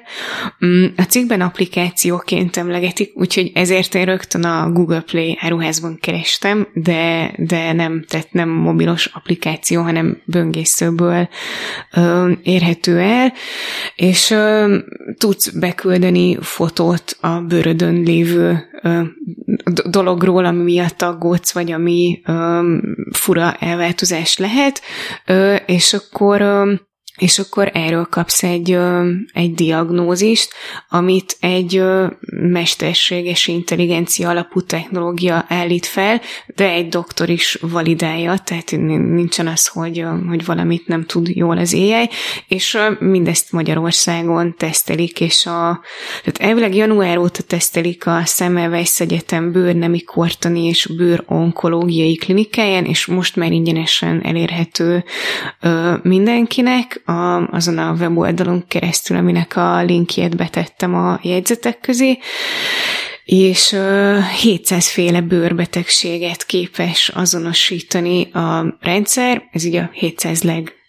Mm, a cikkben applikációként emlegetik, úgyhogy ezért én rögtön a Google Play áruházban kerestem, de, de nem, tehát nem mobilos applikáció, hanem böngészőből ö, érhető el, és ö, tudsz beküldeni fotót a bőrödön lévő ö, dologról, ami miatt aggódsz, vagy ami ö, fura elváltozás lehet, ö, és akkor ö, és akkor erről kapsz egy, egy diagnózist, amit egy mesterséges intelligencia alapú technológia állít fel, de egy doktor is validálja, tehát nincsen az, hogy, hogy valamit nem tud jól az AI, és mindezt Magyarországon tesztelik, és a, tehát elvileg január óta tesztelik a Semmelweis Egyetem bőrnemi kortani és bőr onkológiai klinikáján, és most már ingyenesen elérhető mindenkinek, a, azon a weboldalon keresztül, aminek a linkjét betettem a jegyzetek közé, és 700 féle bőrbetegséget képes azonosítani a rendszer, ez így a 700 leggyakoribb,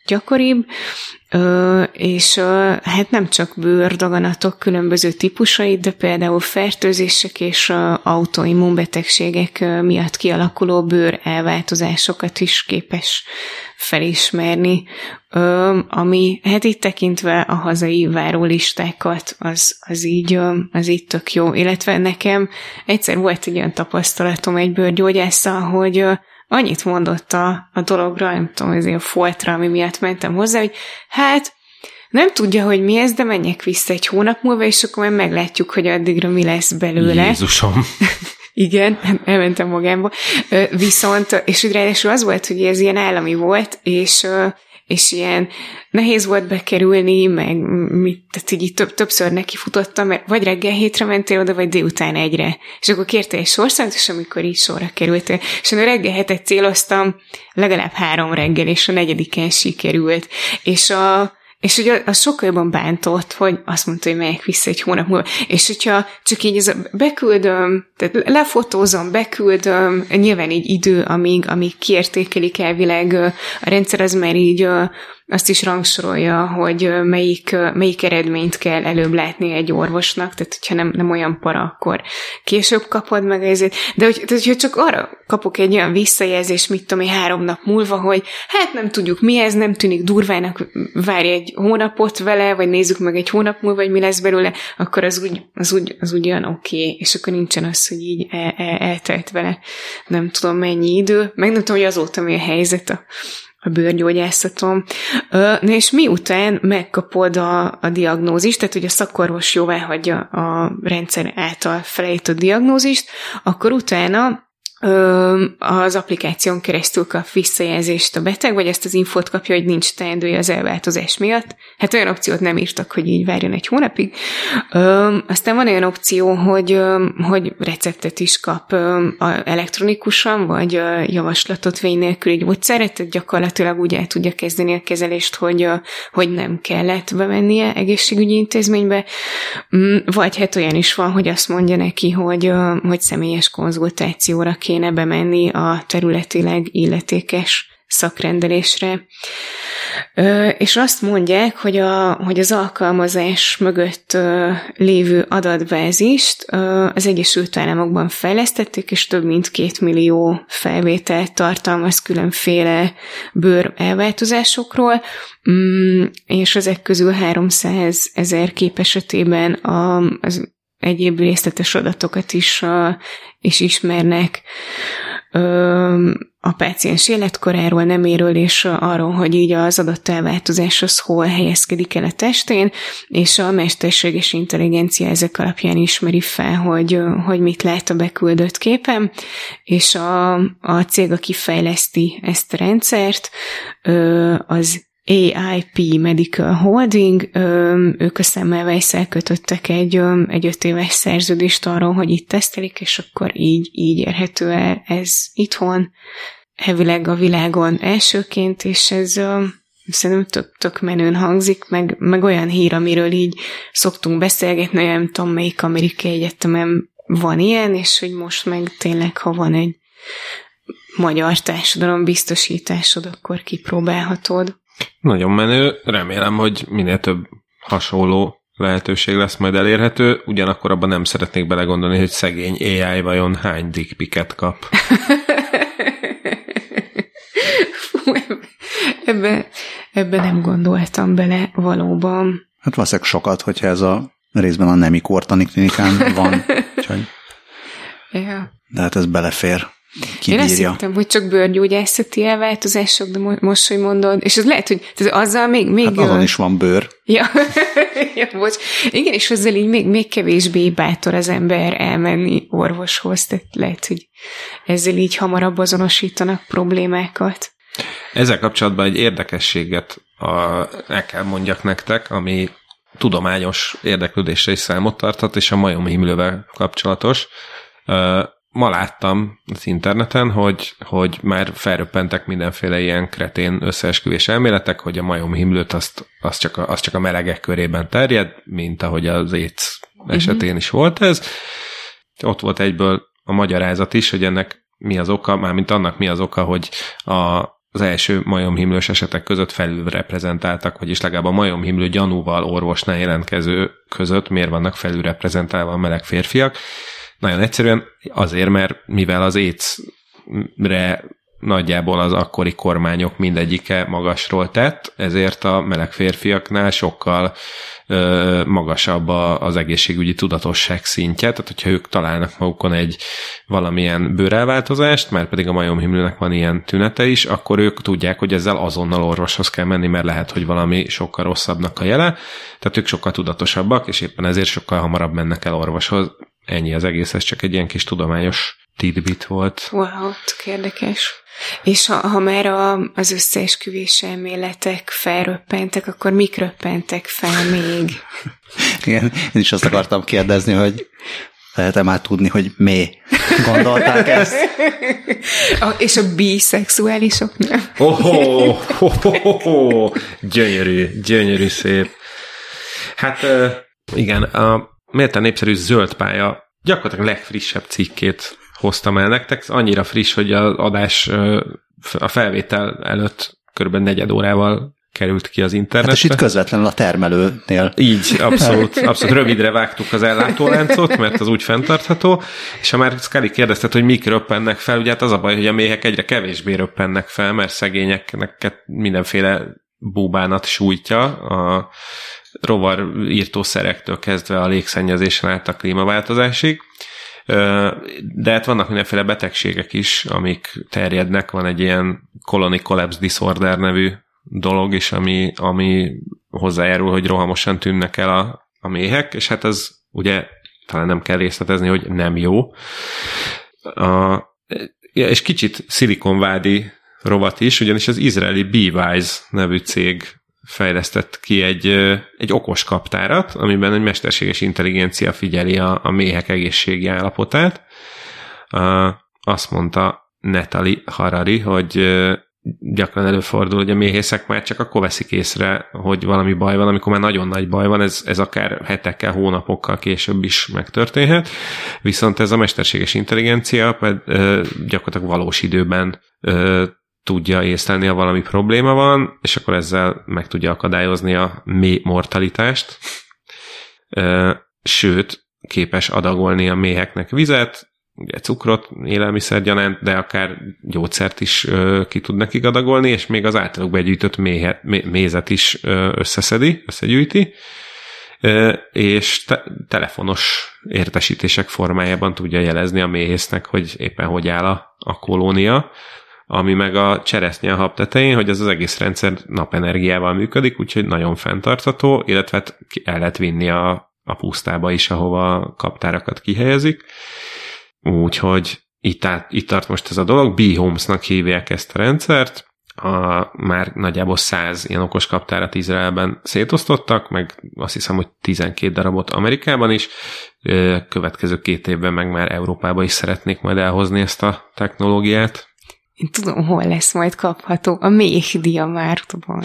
Ö, és hát nem csak bőrdaganatok különböző típusai, de például fertőzések és autoimmunbetegségek miatt kialakuló bőr elváltozásokat is képes felismerni, ami hát itt tekintve a hazai várólistákat, az, az, így, az így tök jó. Illetve nekem egyszer volt egy olyan tapasztalatom egy bőrgyógyásszal, hogy annyit mondott a, a dologra, nem tudom, ezért a foltra, ami miatt mentem hozzá, hogy hát nem tudja, hogy mi ez, de menjek vissza egy hónap múlva, és akkor majd meglátjuk, hogy addigra mi lesz belőle. Jézusom. Igen, elmentem magámba. Viszont, és úgy ráadásul az volt, hogy ez ilyen állami volt, és és ilyen nehéz volt bekerülni, meg mit, tehát így több, többször nekifutottam, mert vagy reggel hétre mentél oda, vagy délután egyre. És akkor kérte egy sorszámot, és amikor így sorra kerültél. És a reggel hetet céloztam, legalább három reggel, és a negyediken sikerült. És a, és ugye az sokkal jobban bántott, hogy azt mondta, hogy megyek vissza egy hónap múlva. És hogyha csak így ez a beküldöm, tehát lefotózom, beküldöm, nyilván így idő, amíg, amíg kiértékelik elvileg a rendszer, az már így azt is rangsorolja, hogy melyik, melyik eredményt kell előbb látni egy orvosnak, tehát hogyha nem, nem olyan para, akkor később kapod meg ezért. De hogy, tehát, hogyha csak arra kapok egy olyan visszajelzést, mit tudom én, három nap múlva, hogy hát nem tudjuk mi ez, nem tűnik durvának, várj egy hónapot vele, vagy nézzük meg egy hónap múlva, hogy mi lesz belőle, akkor az úgy, az úgy, az úgy olyan oké, okay, és akkor nincsen az, hogy így el, el, eltelt vele nem tudom mennyi idő, meg nem tudom, hogy azóta mi a helyzet a a bőrgyógyászatom. Na és miután megkapod a, a diagnózist, tehát hogy a szakorvos jóvá hagyja a rendszer által felejtett diagnózist, akkor utána az applikáción keresztül kap visszajelzést a beteg, vagy ezt az infót kapja, hogy nincs teendője az elváltozás miatt. Hát olyan opciót nem írtak, hogy így várjon egy hónapig. Aztán van olyan opció, hogy, hogy receptet is kap elektronikusan, vagy javaslatot vény nélkül egy gyógyszeret, tehát gyakorlatilag úgy el tudja kezdeni a kezelést, hogy, hogy nem kellett bemennie egészségügyi intézménybe. Mm, vagy hát olyan is van, hogy azt mondja neki, hogy, hogy személyes konzultációra kéne bemenni a területileg illetékes szakrendelésre. És azt mondják, hogy, a, hogy az alkalmazás mögött lévő adatbázist az Egyesült Államokban fejlesztették, és több mint két millió felvételt tartalmaz különféle bőr elváltozásokról, mm, és ezek közül 300 ezer kép esetében az egyéb részletes adatokat is, is ismernek. A páciens életkoráról, neméről, és arról, hogy így az adott elváltozás az hol helyezkedik el a testén, és a mesterséges intelligencia ezek alapján ismeri fel, hogy, hogy mit lát a beküldött képen, és a, a cég, aki fejleszti ezt a rendszert, az AIP Medical Holding, ők a Semmelweis-szel kötöttek egy, egy öt éves szerződést arról, hogy itt tesztelik, és akkor így, így érhető el ez itthon, elvileg a világon elsőként, és ez szerintem tök, tök menőn hangzik, meg, meg olyan hír, amiről így szoktunk beszélgetni, nem tudom, melyik amerikai egyetemen van ilyen, és hogy most meg tényleg, ha van egy magyar társadalom biztosításod, akkor kipróbálhatod. Nagyon menő, remélem, hogy minél több hasonló lehetőség lesz majd elérhető, ugyanakkor abban nem szeretnék belegondolni, hogy szegény AI vajon hány dickpiket kap. ebbe, ebbe nem gondoltam bele valóban. Hát valószínűleg sokat, hogyha ez a részben a nemi kortani klinikán van. Úgyhogy... Ja. De hát ez belefér. Kibírja. Én azt hittem, hogy csak bőrgyógyászati elváltozások, de most, hogy mondod, és az lehet, hogy azzal még... még hát azon is van bőr. Ja, ja bocs. Igen, és azzal így még, még kevésbé bátor az ember elmenni orvoshoz, tehát lehet, hogy ezzel így hamarabb azonosítanak problémákat. Ezzel kapcsolatban egy érdekességet a, el kell mondjak nektek, ami tudományos érdeklődésre is számot tartott, és a majomhimlővel kapcsolatos ma láttam az interneten, hogy, hogy már felröppentek mindenféle ilyen kretén összeesküvés elméletek, hogy a majomhimlőt azt, azt, csak a, azt csak a melegek körében terjed, mint ahogy az AIDS esetén uh-huh. is volt ez. Ott volt egyből a magyarázat is, hogy ennek mi az oka, mármint annak mi az oka, hogy a, az első majomhimlős esetek között felül reprezentáltak, vagyis legalább a majomhimlő gyanúval orvosnál jelentkező között miért vannak felül reprezentálva a meleg férfiak. Nagyon egyszerűen azért, mert mivel az AIDS-re nagyjából az akkori kormányok mindegyike magasról tett, ezért a meleg férfiaknál sokkal ö, magasabb a, az egészségügyi tudatosság szintje, tehát hogyha ők találnak magukon egy valamilyen bőrelváltozást, mert pedig a majomhimlőnek van ilyen tünete is, akkor ők tudják, hogy ezzel azonnal orvoshoz kell menni, mert lehet, hogy valami sokkal rosszabbnak a jele, tehát ők sokkal tudatosabbak, és éppen ezért sokkal hamarabb mennek el orvoshoz. Ennyi az egész, ez csak egy ilyen kis tudományos tidbit volt. Wow, tök érdekes. És ha, ha már a, az összeesküvés elméletek felröppentek, akkor mik röppentek fel még? Igen, én is azt akartam kérdezni, hogy lehet-e már tudni, hogy mi gondolták ezt? A, és a biszexuálisok nem? Oh, oh, oh, oh, oh, gyönyörű, gyönyörű szép. Hát igen, a méltán népszerű zöld pálya gyakorlatilag legfrissebb cikkét hoztam el nektek. Annyira friss, hogy az adás a felvétel előtt kb. negyed órával került ki az internetre. Hát és itt közvetlenül a termelőnél. Így, abszolút, abszolút rövidre vágtuk az ellátóláncot, mert az úgy fenntartható, és ha már Scully kérdezted, hogy mik röppennek fel, ugye hát az a baj, hogy a méhek egyre kevésbé röppennek fel, mert szegényeknek mindenféle búbánat sújtja, a rovar írtószerektől kezdve a légszennyezésen át a klímaváltozásig. De hát vannak mindenféle betegségek is, amik terjednek. Van egy ilyen colony collapse disorder nevű dolog is, ami, ami hozzájárul, hogy rohamosan tűnnek el a, a méhek, és hát ez ugye talán nem kell részletezni, hogy nem jó. A, és kicsit szilikonvádi rovat is, ugyanis az izraeli Beewise nevű cég fejlesztett ki egy, egy okos kaptárat, amiben egy mesterséges intelligencia figyeli a, a méhek egészségi állapotát. Azt mondta Netali Harari, hogy gyakran előfordul, hogy a méhészek már csak akkor veszik észre, hogy valami baj van, amikor már nagyon nagy baj van, ez, ez akár hetekkel, hónapokkal később is megtörténhet, viszont ez a mesterséges intelligencia gyakorlatilag valós időben tudja észlelni, ha valami probléma van, és akkor ezzel meg tudja akadályozni a mély mortalitást. Sőt, képes adagolni a méheknek vizet, ugye cukrot, élelmiszergyanánt, de akár gyógyszert is ki tud nekik adagolni, és még az általuk begyűjtött méhet, mézet is összeszedi, összegyűjti, és te- telefonos értesítések formájában tudja jelezni a méhésznek, hogy éppen hogy áll a, a kolónia, ami meg a cseresznye a hab tetején, hogy ez az egész rendszer napenergiával működik, úgyhogy nagyon fenntartható, illetve hát el lehet vinni a, a pusztába is, ahova kaptárakat kihelyezik. Úgyhogy itt, át, itt tart most ez a dolog, B-Homes-nak hívják ezt a rendszert, a, már nagyjából száz ilyen okos kaptárat Izraelben szétosztottak, meg azt hiszem, hogy 12 darabot Amerikában is. Következő két évben meg már Európába is szeretnék majd elhozni ezt a technológiát. Én tudom, hol lesz majd kapható. A méh diamártban.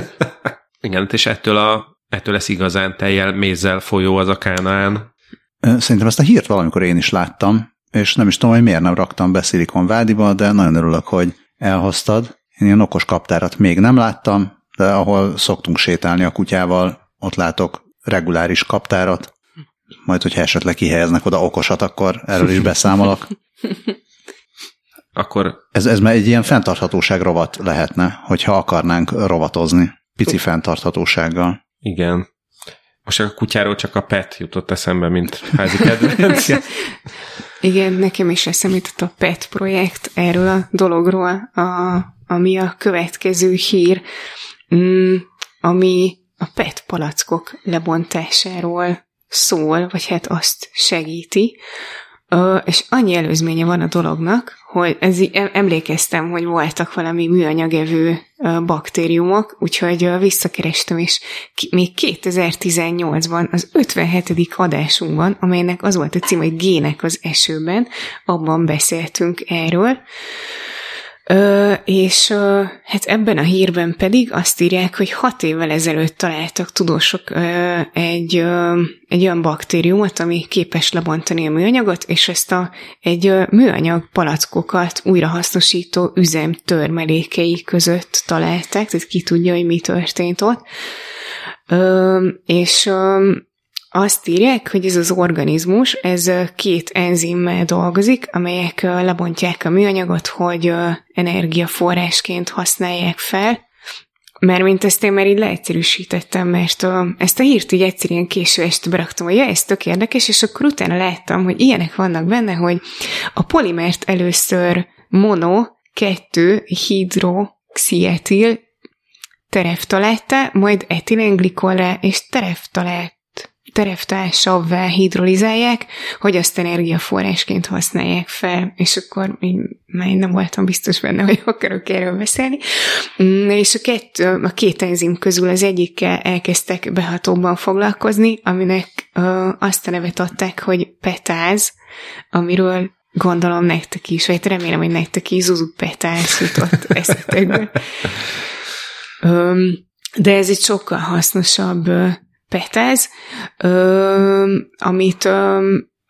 Igen, és ettől, a, ettől lesz igazán teljel mézzel folyó az a Kánaán. Szerintem ezt a hírt valamikor én is láttam, és nem is tudom, hogy miért nem raktam be Silicon Vádiba, de nagyon örülök, hogy elhoztad. Én ilyen okos kaptárat még nem láttam, de ahol szoktunk sétálni a kutyával, ott látok reguláris kaptárat. Majd, hogyha esetleg kihelyeznek oda okosat, akkor erről is beszámolok. akkor... Ez, ez már egy ilyen fenntarthatóság rovat lehetne, hogyha akarnánk rovatozni. Pici fenntarthatósággal. Igen. Most a kutyáról csak a pet jutott eszembe, mint házi kedvenc. Igen, nekem is eszembe jutott a PET projekt erről a dologról, a, ami a következő hír, mm, ami a PET palackok lebontásáról szól, vagy hát azt segíti, és annyi előzménye van a dolognak, hogy ez, emlékeztem, hogy voltak valami műanyagevő baktériumok, úgyhogy visszakerestem, és még 2018-ban az 57. adásunkban, amelynek az volt a cím, hogy Gének az esőben, abban beszéltünk erről, Ö, és ö, hát ebben a hírben pedig azt írják, hogy hat évvel ezelőtt találtak tudósok ö, egy, ö, egy olyan baktériumot, ami képes lebontani a műanyagot, és ezt a, egy ö, műanyag palackokat újrahasznosító üzem törmelékei között találták, tehát ki tudja, hogy mi történt ott. Ö, és ö, azt írják, hogy ez az organizmus, ez két enzimmel dolgozik, amelyek lebontják a műanyagot, hogy energiaforrásként használják fel, mert mint ezt én már így leegyszerűsítettem, mert a, ezt a hírt így egyszerűen késő este beraktam, hogy ja, ez tök érdekes, és akkor utána láttam, hogy ilyenek vannak benne, hogy a polimert először mono, kettő, hidroxietil tereftalálta, majd etilenglikolra és tereftalált tereftársavvá hidrolizálják, hogy azt energiaforrásként használják fel, és akkor így már nem voltam biztos benne, hogy akarok erről beszélni. Mm, és a, kettő, a két enzim közül az egyikkel elkezdtek behatóbban foglalkozni, aminek ö, azt a nevet adták, hogy petáz, amiről gondolom nektek is, vagy remélem, hogy nektek is Zuzu petáz jutott eszetekbe. De ez egy sokkal hasznosabb Petez, amit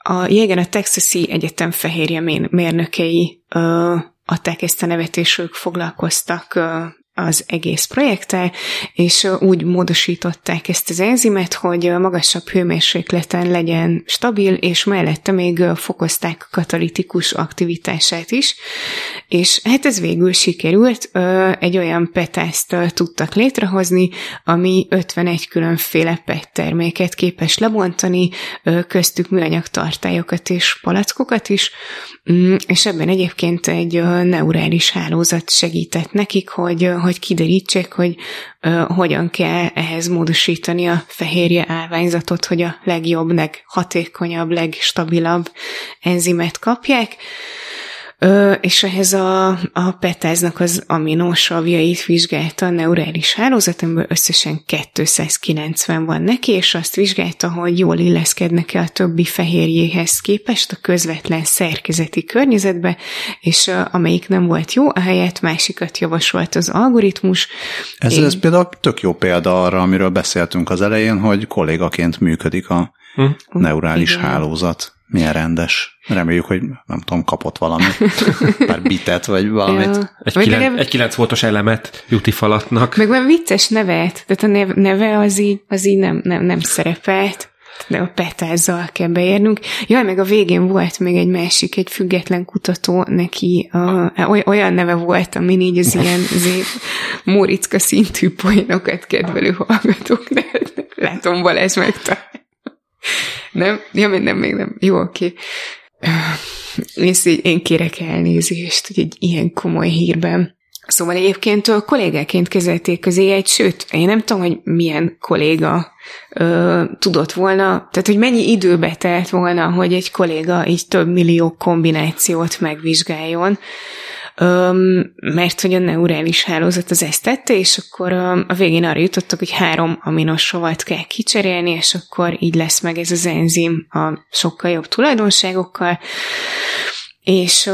a jégen a Texasi Egyetem fehérje mérnökei ö, adták ezt a nevet, és ők foglalkoztak az egész projekttel, és úgy módosították ezt az enzimet, hogy magasabb hőmérsékleten legyen stabil, és mellette még fokozták a katalitikus aktivitását is, és hát ez végül sikerült, egy olyan petászt tudtak létrehozni, ami 51 különféle PET terméket képes lebontani, köztük műanyag tartályokat és palackokat is, mm, és ebben egyébként egy neurális hálózat segített nekik, hogy hogy kiderítsék, hogy uh, hogyan kell ehhez módosítani a fehérje állványzatot, hogy a legjobb, leghatékonyabb, legstabilabb enzimet kapják. Ö, és ehhez a, a petáznak az aminósavjait vizsgálta a neurális hálózat, amiből összesen 290 van neki, és azt vizsgálta, hogy jól illeszkednek-e a többi fehérjéhez képest a közvetlen szerkezeti környezetbe, és a, amelyik nem volt jó, ahelyett másikat javasolt az algoritmus. Ez, Én... ez például tök jó példa arra, amiről beszéltünk az elején, hogy kollégaként működik a hm? neurális Igen. hálózat milyen rendes. Reméljük, hogy nem tudom, kapott valami, pár bitet, vagy valamit. Ja. Egy, vagy kilen, egy 9 voltos elemet juti falatnak. Meg van vicces nevet, tehát a neve, neve az így, az így nem, nem, nem szerepelt de a petázzal kell beérnünk. Jaj, meg a végén volt még egy másik, egy független kutató, neki uh, olyan neve volt, ami így az ilyen azért Móricka szintű poénokat kedvelő hallgatók, de látom Balázs megtalál. Nem? Ja, még nem, még nem. Jó, oké. Én, én kérek elnézést, hogy egy ilyen komoly hírben. Szóval egyébként kollégáként kezelték közé egy, sőt, én nem tudom, hogy milyen kolléga ö, tudott volna, tehát hogy mennyi időbe telt volna, hogy egy kolléga így több millió kombinációt megvizsgáljon, Mert hogy a neurális hálózat az ezt tette, és akkor a végén arra jutottak, hogy három aminossavat kell kicserélni, és akkor így lesz meg ez az enzim a sokkal jobb tulajdonságokkal, és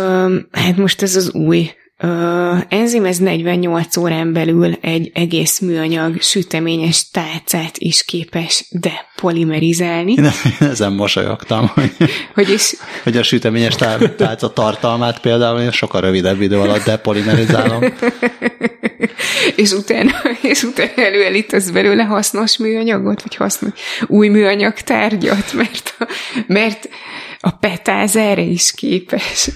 hát most ez az új Uh, enzim ez 48 órán belül egy egész műanyag süteményes tálcát is képes depolimerizálni. Én ezen mosolyogtam, hogy, hogy, is, hogy a süteményes tálca tartalmát például én sokkal rövidebb idő alatt depolimerizálom. és utána, és utána előállítasz belőle hasznos műanyagot, vagy hasznos új műanyag tárgyat, mert a, mert a petáz erre is képes.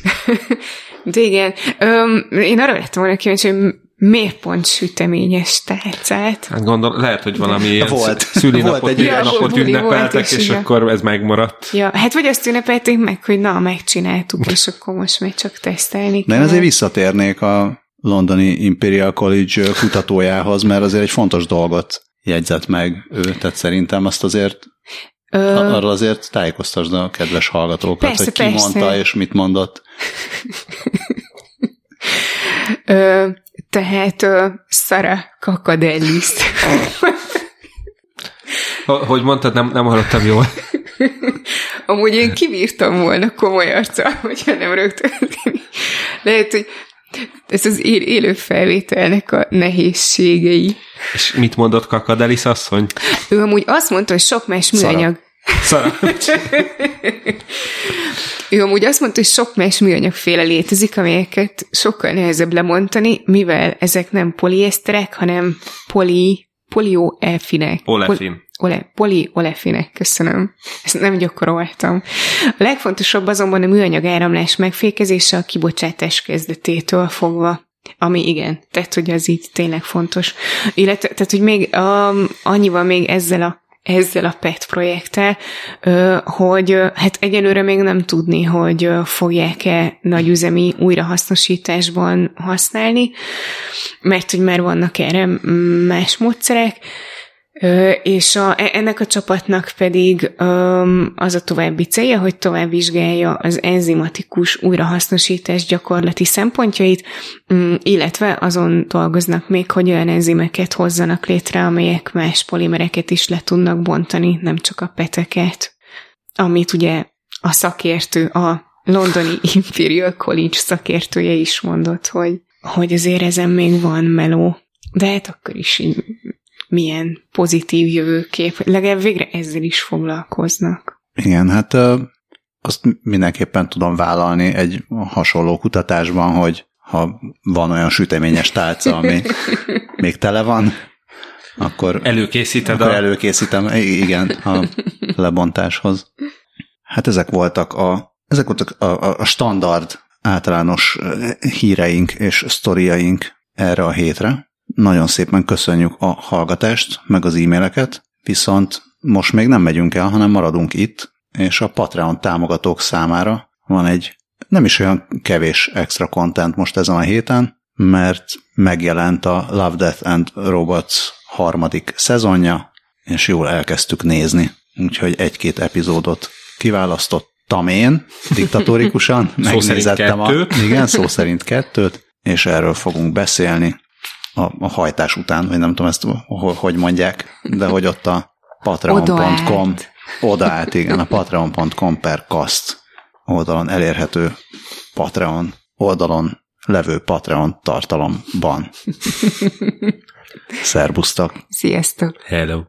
De igen, öm, én arra lettem volna kíváncsi, hogy miért pont süteményes tálcát? Hát gondol, lehet, hogy valami volt. szülinapot, volt napot ünnepeltek, és igen. akkor ez megmaradt. Ja, hát vagy azt ünnepelték meg, hogy na, megcsináltuk, és akkor most még csak tesztelni kell. De én azért visszatérnék a londoni Imperial College kutatójához, mert azért egy fontos dolgot jegyzett meg ő, tehát szerintem azt azért. Arra azért tájékoztasd a kedves hallgatókat, persze, hogy ki persze. mondta és mit mondott. Ö, tehát ö, Sara Kakadellis. hogy mondtad, nem, nem hallottam jól. Amúgy én kivírtam volna komoly arccal, hogyha nem rögtön. Lehet, hogy ez az élő felvételnek a nehézségei. És mit mondott Kakadelis asszony? Ő amúgy azt mondta, hogy sok más műanyag... Szara. ő amúgy azt mondta, hogy sok más műanyagféle létezik, amelyeket sokkal nehezebb lemondani, mivel ezek nem polieszterek, hanem poli, polioelfinek. Olefin. Ole, poliolefinek, köszönöm. Ezt nem gyakoroltam. A legfontosabb azonban a műanyag áramlás megfékezése a kibocsátás kezdetétől fogva. Ami igen, tehát hogy az így tényleg fontos. Illetve, tehát hogy még um, annyival még ezzel a ezzel a PET projekttel, hogy hát egyelőre még nem tudni, hogy fogják-e nagyüzemi újrahasznosításban használni, mert hogy már vannak erre más módszerek, és a, e, ennek a csapatnak pedig az a további célja, hogy tovább vizsgálja az enzimatikus újrahasznosítás gyakorlati szempontjait, mm, illetve azon dolgoznak még, hogy olyan enzimeket hozzanak létre, amelyek más polimereket is le tudnak bontani, nem csak a peteket, amit ugye a szakértő, a londoni Imperial College szakértője is mondott, hogy, hogy azért ezen még van meló. De hát akkor is így milyen pozitív jövőkép, legalább végre ezzel is foglalkoznak. Igen, hát azt mindenképpen tudom vállalni egy hasonló kutatásban, hogy ha van olyan süteményes tálca, ami még tele van, akkor, előkészíted akkor a... előkészítem, igen, a lebontáshoz. Hát ezek voltak a, ezek voltak a, a standard általános híreink és sztoriaink erre a hétre. Nagyon szépen köszönjük a hallgatást, meg az e-maileket, viszont most még nem megyünk el, hanem maradunk itt, és a Patreon támogatók számára van egy nem is olyan kevés extra content most ezen a héten, mert megjelent a Love, Death and Robots harmadik szezonja, és jól elkezdtük nézni. Úgyhogy egy-két epizódot kiválasztottam én, diktatórikusan, megnézettem a... Igen, szó szerint kettőt, és erről fogunk beszélni a, a hajtás után, vagy nem tudom ezt hogy mondják, de hogy ott a patreon.com odaállt, igen, a patreon.com per kast oldalon elérhető Patreon oldalon levő Patreon tartalomban. Szerbusztok! Sziasztok! Hello!